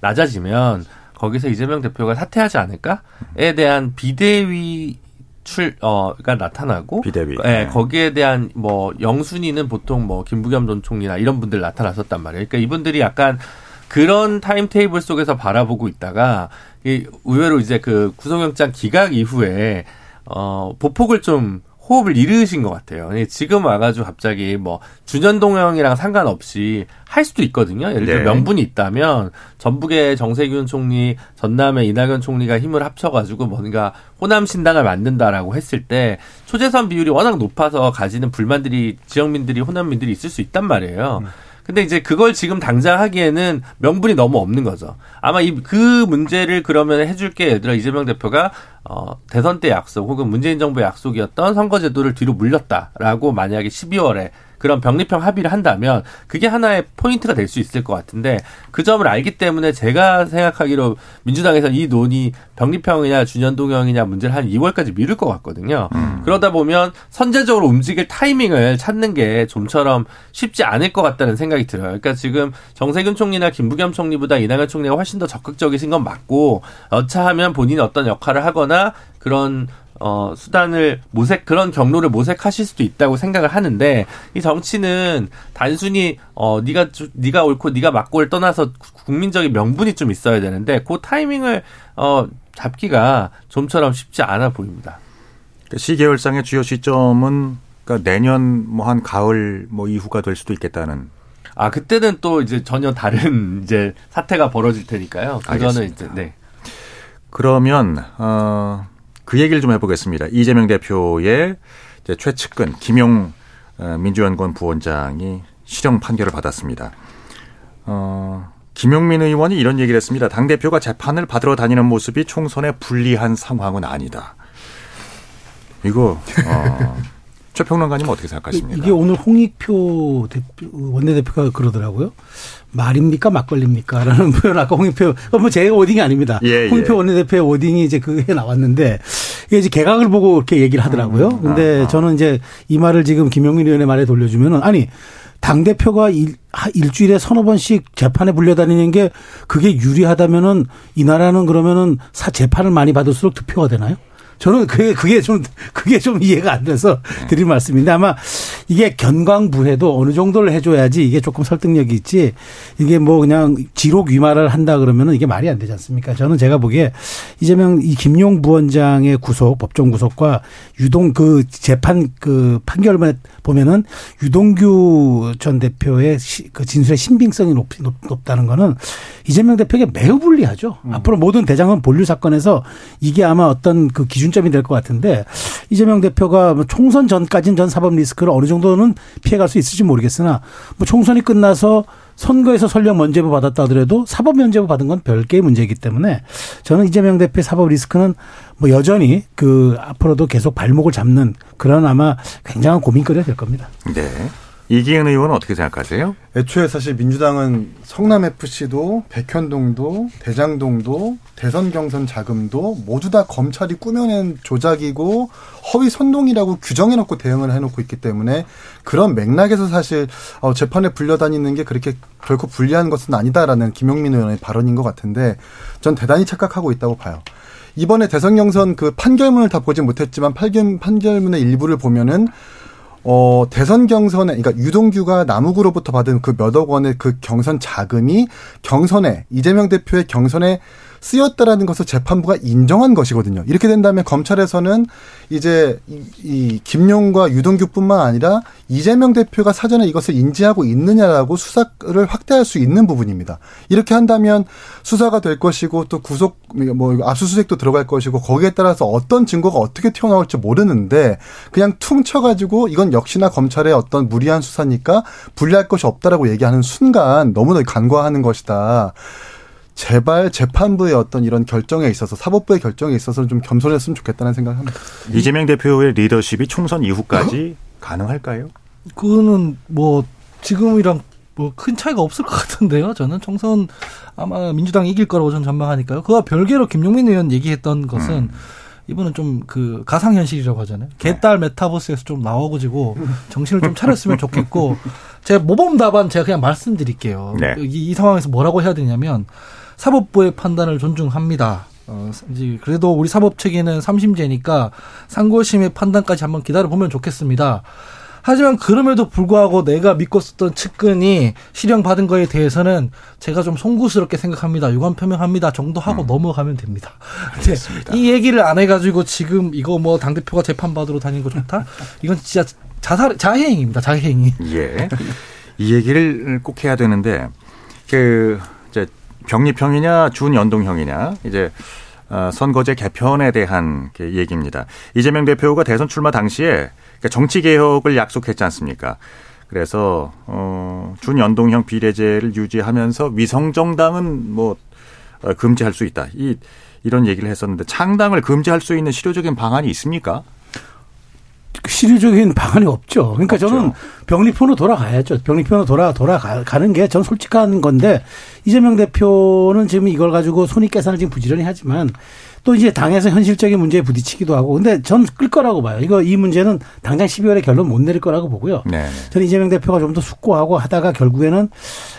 낮아지면 거기서 이재명 대표가 사퇴하지 않을까?에 대한 비대위 출, 어,가 나타나고. 비대위. 예, 네. 거기에 대한 뭐 영순위는 보통 뭐 김부겸 전 총리나 이런 분들 나타났었단 말이에요. 그러니까 이분들이 약간 그런 타임 테이블 속에서 바라보고 있다가 이 의외로 이제 그 구속영장 기각 이후에 어 보폭을 좀 호흡을 잃으신 것 같아요. 지금 와가지고 갑자기 뭐 준현동형이랑 상관없이 할 수도 있거든요. 예를 들어 네. 명분이 있다면 전북의 정세균 총리, 전남의 이낙연 총리가 힘을 합쳐가지고 뭔가 호남 신당을 만든다라고 했을 때 초재선 비율이 워낙 높아서 가지는 불만들이 지역민들이 호남민들이 있을 수 있단 말이에요. 음. 근데 이제 그걸 지금 당장 하기에는 명분이 너무 없는 거죠. 아마 이 그 문제를 그러면 해줄게 얘들아 이재명 대표가 어 대선 때 약속 혹은 문재인 정부의 약속이었던 선거제도를 뒤로 물렸다라고 만약에 12월에 그런 병립형 합의를 한다면 그게 하나의 포인트가 될 수 있을 것 같은데 그 점을 알기 때문에 제가 생각하기로 민주당에서 이 논의 병립형이냐 준연동형이냐 문제를 한 2월까지 미룰 것 같거든요. 음. 그러다 보면 선제적으로 움직일 타이밍을 찾는 게 좀처럼 쉽지 않을 것 같다는 생각이 들어요. 그러니까 지금 정세균 총리나 김부겸 총리보다 이낙연 총리가 훨씬 더 적극적이신 건 맞고 여차하면 본인이 어떤 역할을 하거나 그런 어, 수단을 모색, 그런 경로를 모색하실 수도 있다고 생각을 하는데, 이 정치는 단순히, 어, 니가, 니가 옳고 니가 맞고를 떠나서 국민적인 명분이 좀 있어야 되는데, 그 타이밍을, 어, 잡기가 좀처럼 쉽지 않아 보입니다. 그러니까 시계열상의 주요 시점은, 그러니까 내년 뭐 한 가을 뭐 이후가 될 수도 있겠다는. 아, 그때는 또 이제 전혀 다른 [laughs] 이제 사태가 벌어질 테니까요. 그거는. 이제, 네. 그러면, 어, 그 얘기를 좀 해보겠습니다. 이재명 대표의 최측근 김용 어, 민주연구원 부원장이 실형 판결을 받았습니다. 어, 김용민 의원이 이런 얘기를 했습니다. 당 대표가 재판을 받으러 다니는 모습이 총선에 불리한 상황은 아니다. 이거, 어, 최 평론가님 어떻게 생각하십니까? 이게 오늘 홍익표 대표, 원내대표가 그러더라고요. 말입니까 막걸리입니까? 라는 [laughs] 표현 아까 홍익표 뭐 제 워딩이 아닙니다. 예, 예. 홍익표 원내대표의 워딩이 이제 그게 나왔는데 이게 이제 개각을 보고 이렇게 얘기를 하더라고요. 음, 근데 아, 아. 저는 이제 이 말을 지금 김용민 의원의 말에 돌려주면은 아니 당 대표가 일, 일주일에 서너 번씩 재판에 불려다니는 게 그게 유리하다면은 이 나라는 그러면은 사 재판을 많이 받을수록 득표가 되나요? 저는 그게 그게 좀 그게 좀 이해가 안 돼서 드린 말씀인데 아마 이게 견광부해도 어느 정도를 해줘야지 이게 조금 설득력이 있지 이게 뭐 그냥 지록 위마를 한다 그러면은 이게 말이 안 되지 않습니까? 저는 제가 보기에 이재명 이 김용 부원장의 구속 법정 구속과 유동 그 재판 그 판결만 보면은 유동규 전 대표의 그 진술의 신빙성이 높, 높, 다는 거는 이재명 대표에게 매우 불리하죠. 음. 앞으로 모든 대장은 본류 사건에서 이게 아마 어떤 그 기준 기준점이 될 것 같은데 이재명 대표가 뭐 총선 전까지는 전 사법 리스크를 어느 정도는 피해갈 수 있을지 모르겠으나 뭐 총선이 끝나서 선거에서 설령 면제부 받았다 하더라도 사법 면제부 받은 건 별개의 문제이기 때문에 저는 이재명 대표의 사법 리스크는 뭐 여전히 그 앞으로도 계속 발목을 잡는 그런 아마 굉장한 고민거리가 될 겁니다. 네. 이기현 의원은 어떻게 생각하세요? 애초에 사실 민주당은 성남 FC도 백현동도 대장동도 대선 경선 자금도 모두 다 검찰이 꾸며낸 조작이고 허위 선동이라고 규정해놓고 대응을 해놓고 있기 때문에 그런 맥락에서 사실 어, 재판에 불려다니는 게 그렇게 결코 불리한 것은 아니다라는 김용민 의원의 발언인 것 같은데 전 대단히 착각하고 있다고 봐요. 이번에 대선 경선 그 판결문을 다 보지 못했지만 판결문의 일부를 보면은 어, 대선 경선에, 그러니까 유동규가 남욱으로부터 받은 그 몇억 원의 그 경선 자금이 경선에, 이재명 대표의 경선에 쓰였다라는 것을 재판부가 인정한 것이거든요. 이렇게 된다면 검찰에서는 이제 이, 이 김용과 유동규뿐만 아니라 이재명 대표가 사전에 이것을 인지하고 있느냐라고 수사를 확대할 수 있는 부분입니다. 이렇게 한다면 수사가 될 것이고 또 구속 뭐 압수수색도 들어갈 것이고 거기에 따라서 어떤 증거가 어떻게 튀어나올지 모르는데 그냥 퉁쳐가지고 이건 역시나 검찰의 어떤 무리한 수사니까 불리할 것이 없다라고 얘기하는 순간 너무나 간과하는 것이다. 제발 재판부의 어떤 이런 결정에 있어서 사법부의 결정에 있어서는 좀 겸손했으면 좋겠다는 생각을 합니다. 이재명 대표의 리더십이 총선 이후까지 가능할까요? 그거는 뭐 지금이랑 뭐 큰 차이가 없을 것 같은데요. 저는 총선 아마 민주당이 이길 거라고 저는 전망하니까요. 그와 별개로 김용민 의원 얘기했던 것은 음. 이분은 좀 그 가상현실이라고 하잖아요. 개딸 메타버스에서 좀 나와가지고 정신을 좀 차렸으면 좋겠고 제가 모범 답안 제가 그냥 말씀드릴게요. 네. 이, 이 상황에서 뭐라고 해야 되냐면 사법부의 판단을 존중합니다. 어, 이제 그래도 우리 사법 체계는 삼심제니까 상고심의 판단까지 한번 기다려 보면 좋겠습니다. 하지만 그럼에도 불구하고 내가 믿고 썼던 측근이 실형 받은 거에 대해서는 제가 좀 송구스럽게 생각합니다. 유감 표명합니다. 정도 하고 음. 넘어가면 됩니다. [laughs] 이 얘기를 안 해가지고 지금 이거 뭐 당 대표가 재판 받으러 다니는 거 좋다? 이건 진짜 자살, 자해행입니다. 자해행위. 예. 이 얘기를 꼭 해야 되는데, 그, 병립형이냐 준연동형이냐, 이제 어, 선거제 개편에 대한 얘기입니다. 이재명 대표가 대선 출마 당시에 그러니까 정치 개혁을 약속했지 않습니까? 그래서 어 준연동형 비례제를 유지하면서 위성 정당은 뭐 어, 금지할 수 있다. 이 이런 얘기를 했었는데 창당을 금지할 수 있는 실효적인 방안이 있습니까? 실효적인 방안이 없죠. 그러니까 없죠. 저는 병리편으로 돌아가야죠. 병리편으로 돌아 돌아가는 게 전 솔직한 건데 이재명 대표는 지금 이걸 가지고 손익 계산을 지금 부지런히 하지만 또 이제 당에서 현실적인 문제에 부딪히기도 하고 근데 전 끌 거라고 봐요. 이거 이 문제는 당장 12월에 결론 못 내릴 거라고 보고요. 네. 저는 이재명 대표가 좀 더 숙고하고 하다가 결국에는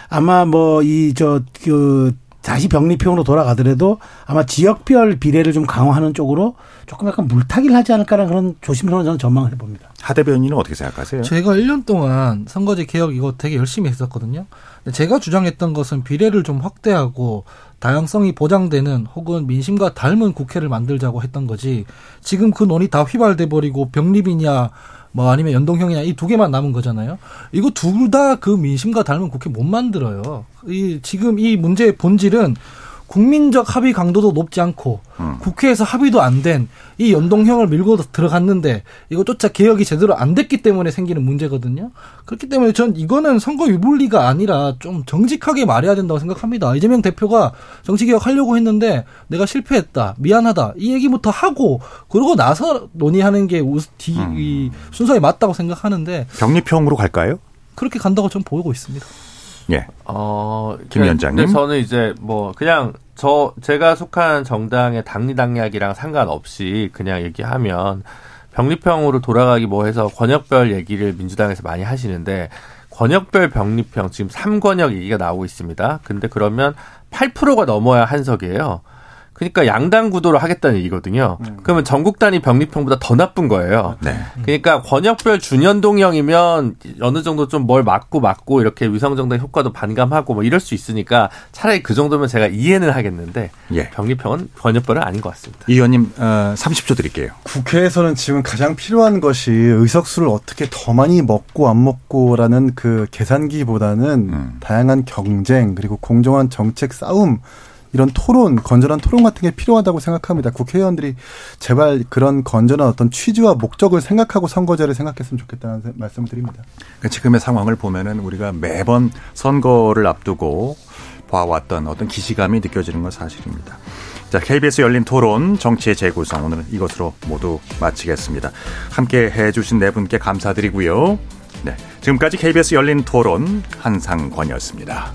아마 뭐 이 저그 다시 병리평으로 돌아가더라도 아마 지역별 비례를 좀 강화하는 쪽으로 조금 약간 물타기를 하지 않을까라는 그런 조심스러운 저는 전망을 해봅니다. 하 대변인은 어떻게 생각하세요? 제가 1년 동안 선거제 개혁 이거 되게 열심히 했었거든요. 제가 주장했던 것은 비례를 좀 확대하고 다양성이 보장되는 혹은 민심과 닮은 국회를 만들자고 했던 거지. 지금 그 논의 다 휘발돼 버리고 병립이냐 뭐 아니면 연동형이냐 이 두 개만 남은 거잖아요. 이거 둘 다 그 민심과 닮은 국회 못 만들어요. 이 지금 이 문제의 본질은 국민적 합의 강도도 높지 않고 음. 국회에서 합의도 안 된 이 연동형을 밀고 들어갔는데 이거조차 개혁이 제대로 안 됐기 때문에 생기는 문제거든요. 그렇기 때문에 전 이거는 선거 유불리가 아니라 좀 정직하게 말해야 된다고 생각합니다. 이재명 대표가 정치 개혁 하려고 했는데 내가 실패했다, 미안하다 이 얘기부터 하고 그러고 나서 논의하는 게 우, 디, 음. 순서에 맞다고 생각하는데 병립형으로 갈까요? 그렇게 간다고 전 보고 있습니다. 예. 어, 김 위원장님. 저는 이제 뭐 그냥 저 제가 속한 정당의 당리당략이랑 상관없이 그냥 얘기하면 병립형으로 돌아가기 뭐 해서 권역별 얘기를 민주당에서 많이 하시는데 권역별 병립형 지금 3권역 얘기가 나오고 있습니다. 근데 그러면 8%가 넘어야 한석이에요. 그러니까 양당 구도로 하겠다는 얘기거든요. 음. 그러면 전국 단위 병립형보다 더 나쁜 거예요. 네. 그러니까 권역별 준연 동형이면 어느 정도 좀 뭘 맞고 맞고 이렇게 위성 정당 효과도 반감하고 뭐 이럴 수 있으니까 차라리 그 정도면 제가 이해는 하겠는데 예. 병립형은 권역별은 아닌 것 같습니다. 이 의원님 어, 30초 드릴게요. 국회에서는 지금 가장 필요한 것이 의석수를 어떻게 더 많이 먹고 안 먹고라는 그 계산기보다는 음. 다양한 경쟁 그리고 공정한 정책 싸움 이런 토론, 건전한 토론 같은 게 필요하다고 생각합니다. 국회의원들이 제발 그런 건전한 어떤 취지와 목적을 생각하고 선거제를 생각했으면 좋겠다는 말씀을 드립니다. 그러니까 지금의 상황을 보면은 우리가 매번 선거를 앞두고 봐왔던 어떤 기시감이 느껴지는 건 사실입니다. 자, KBS 열린 토론 정치의 재구성 오늘은 이것으로 모두 마치겠습니다. 함께 해주신 네 분께 감사드리고요. 네, 지금까지 KBS 열린 토론 한상권이었습니다.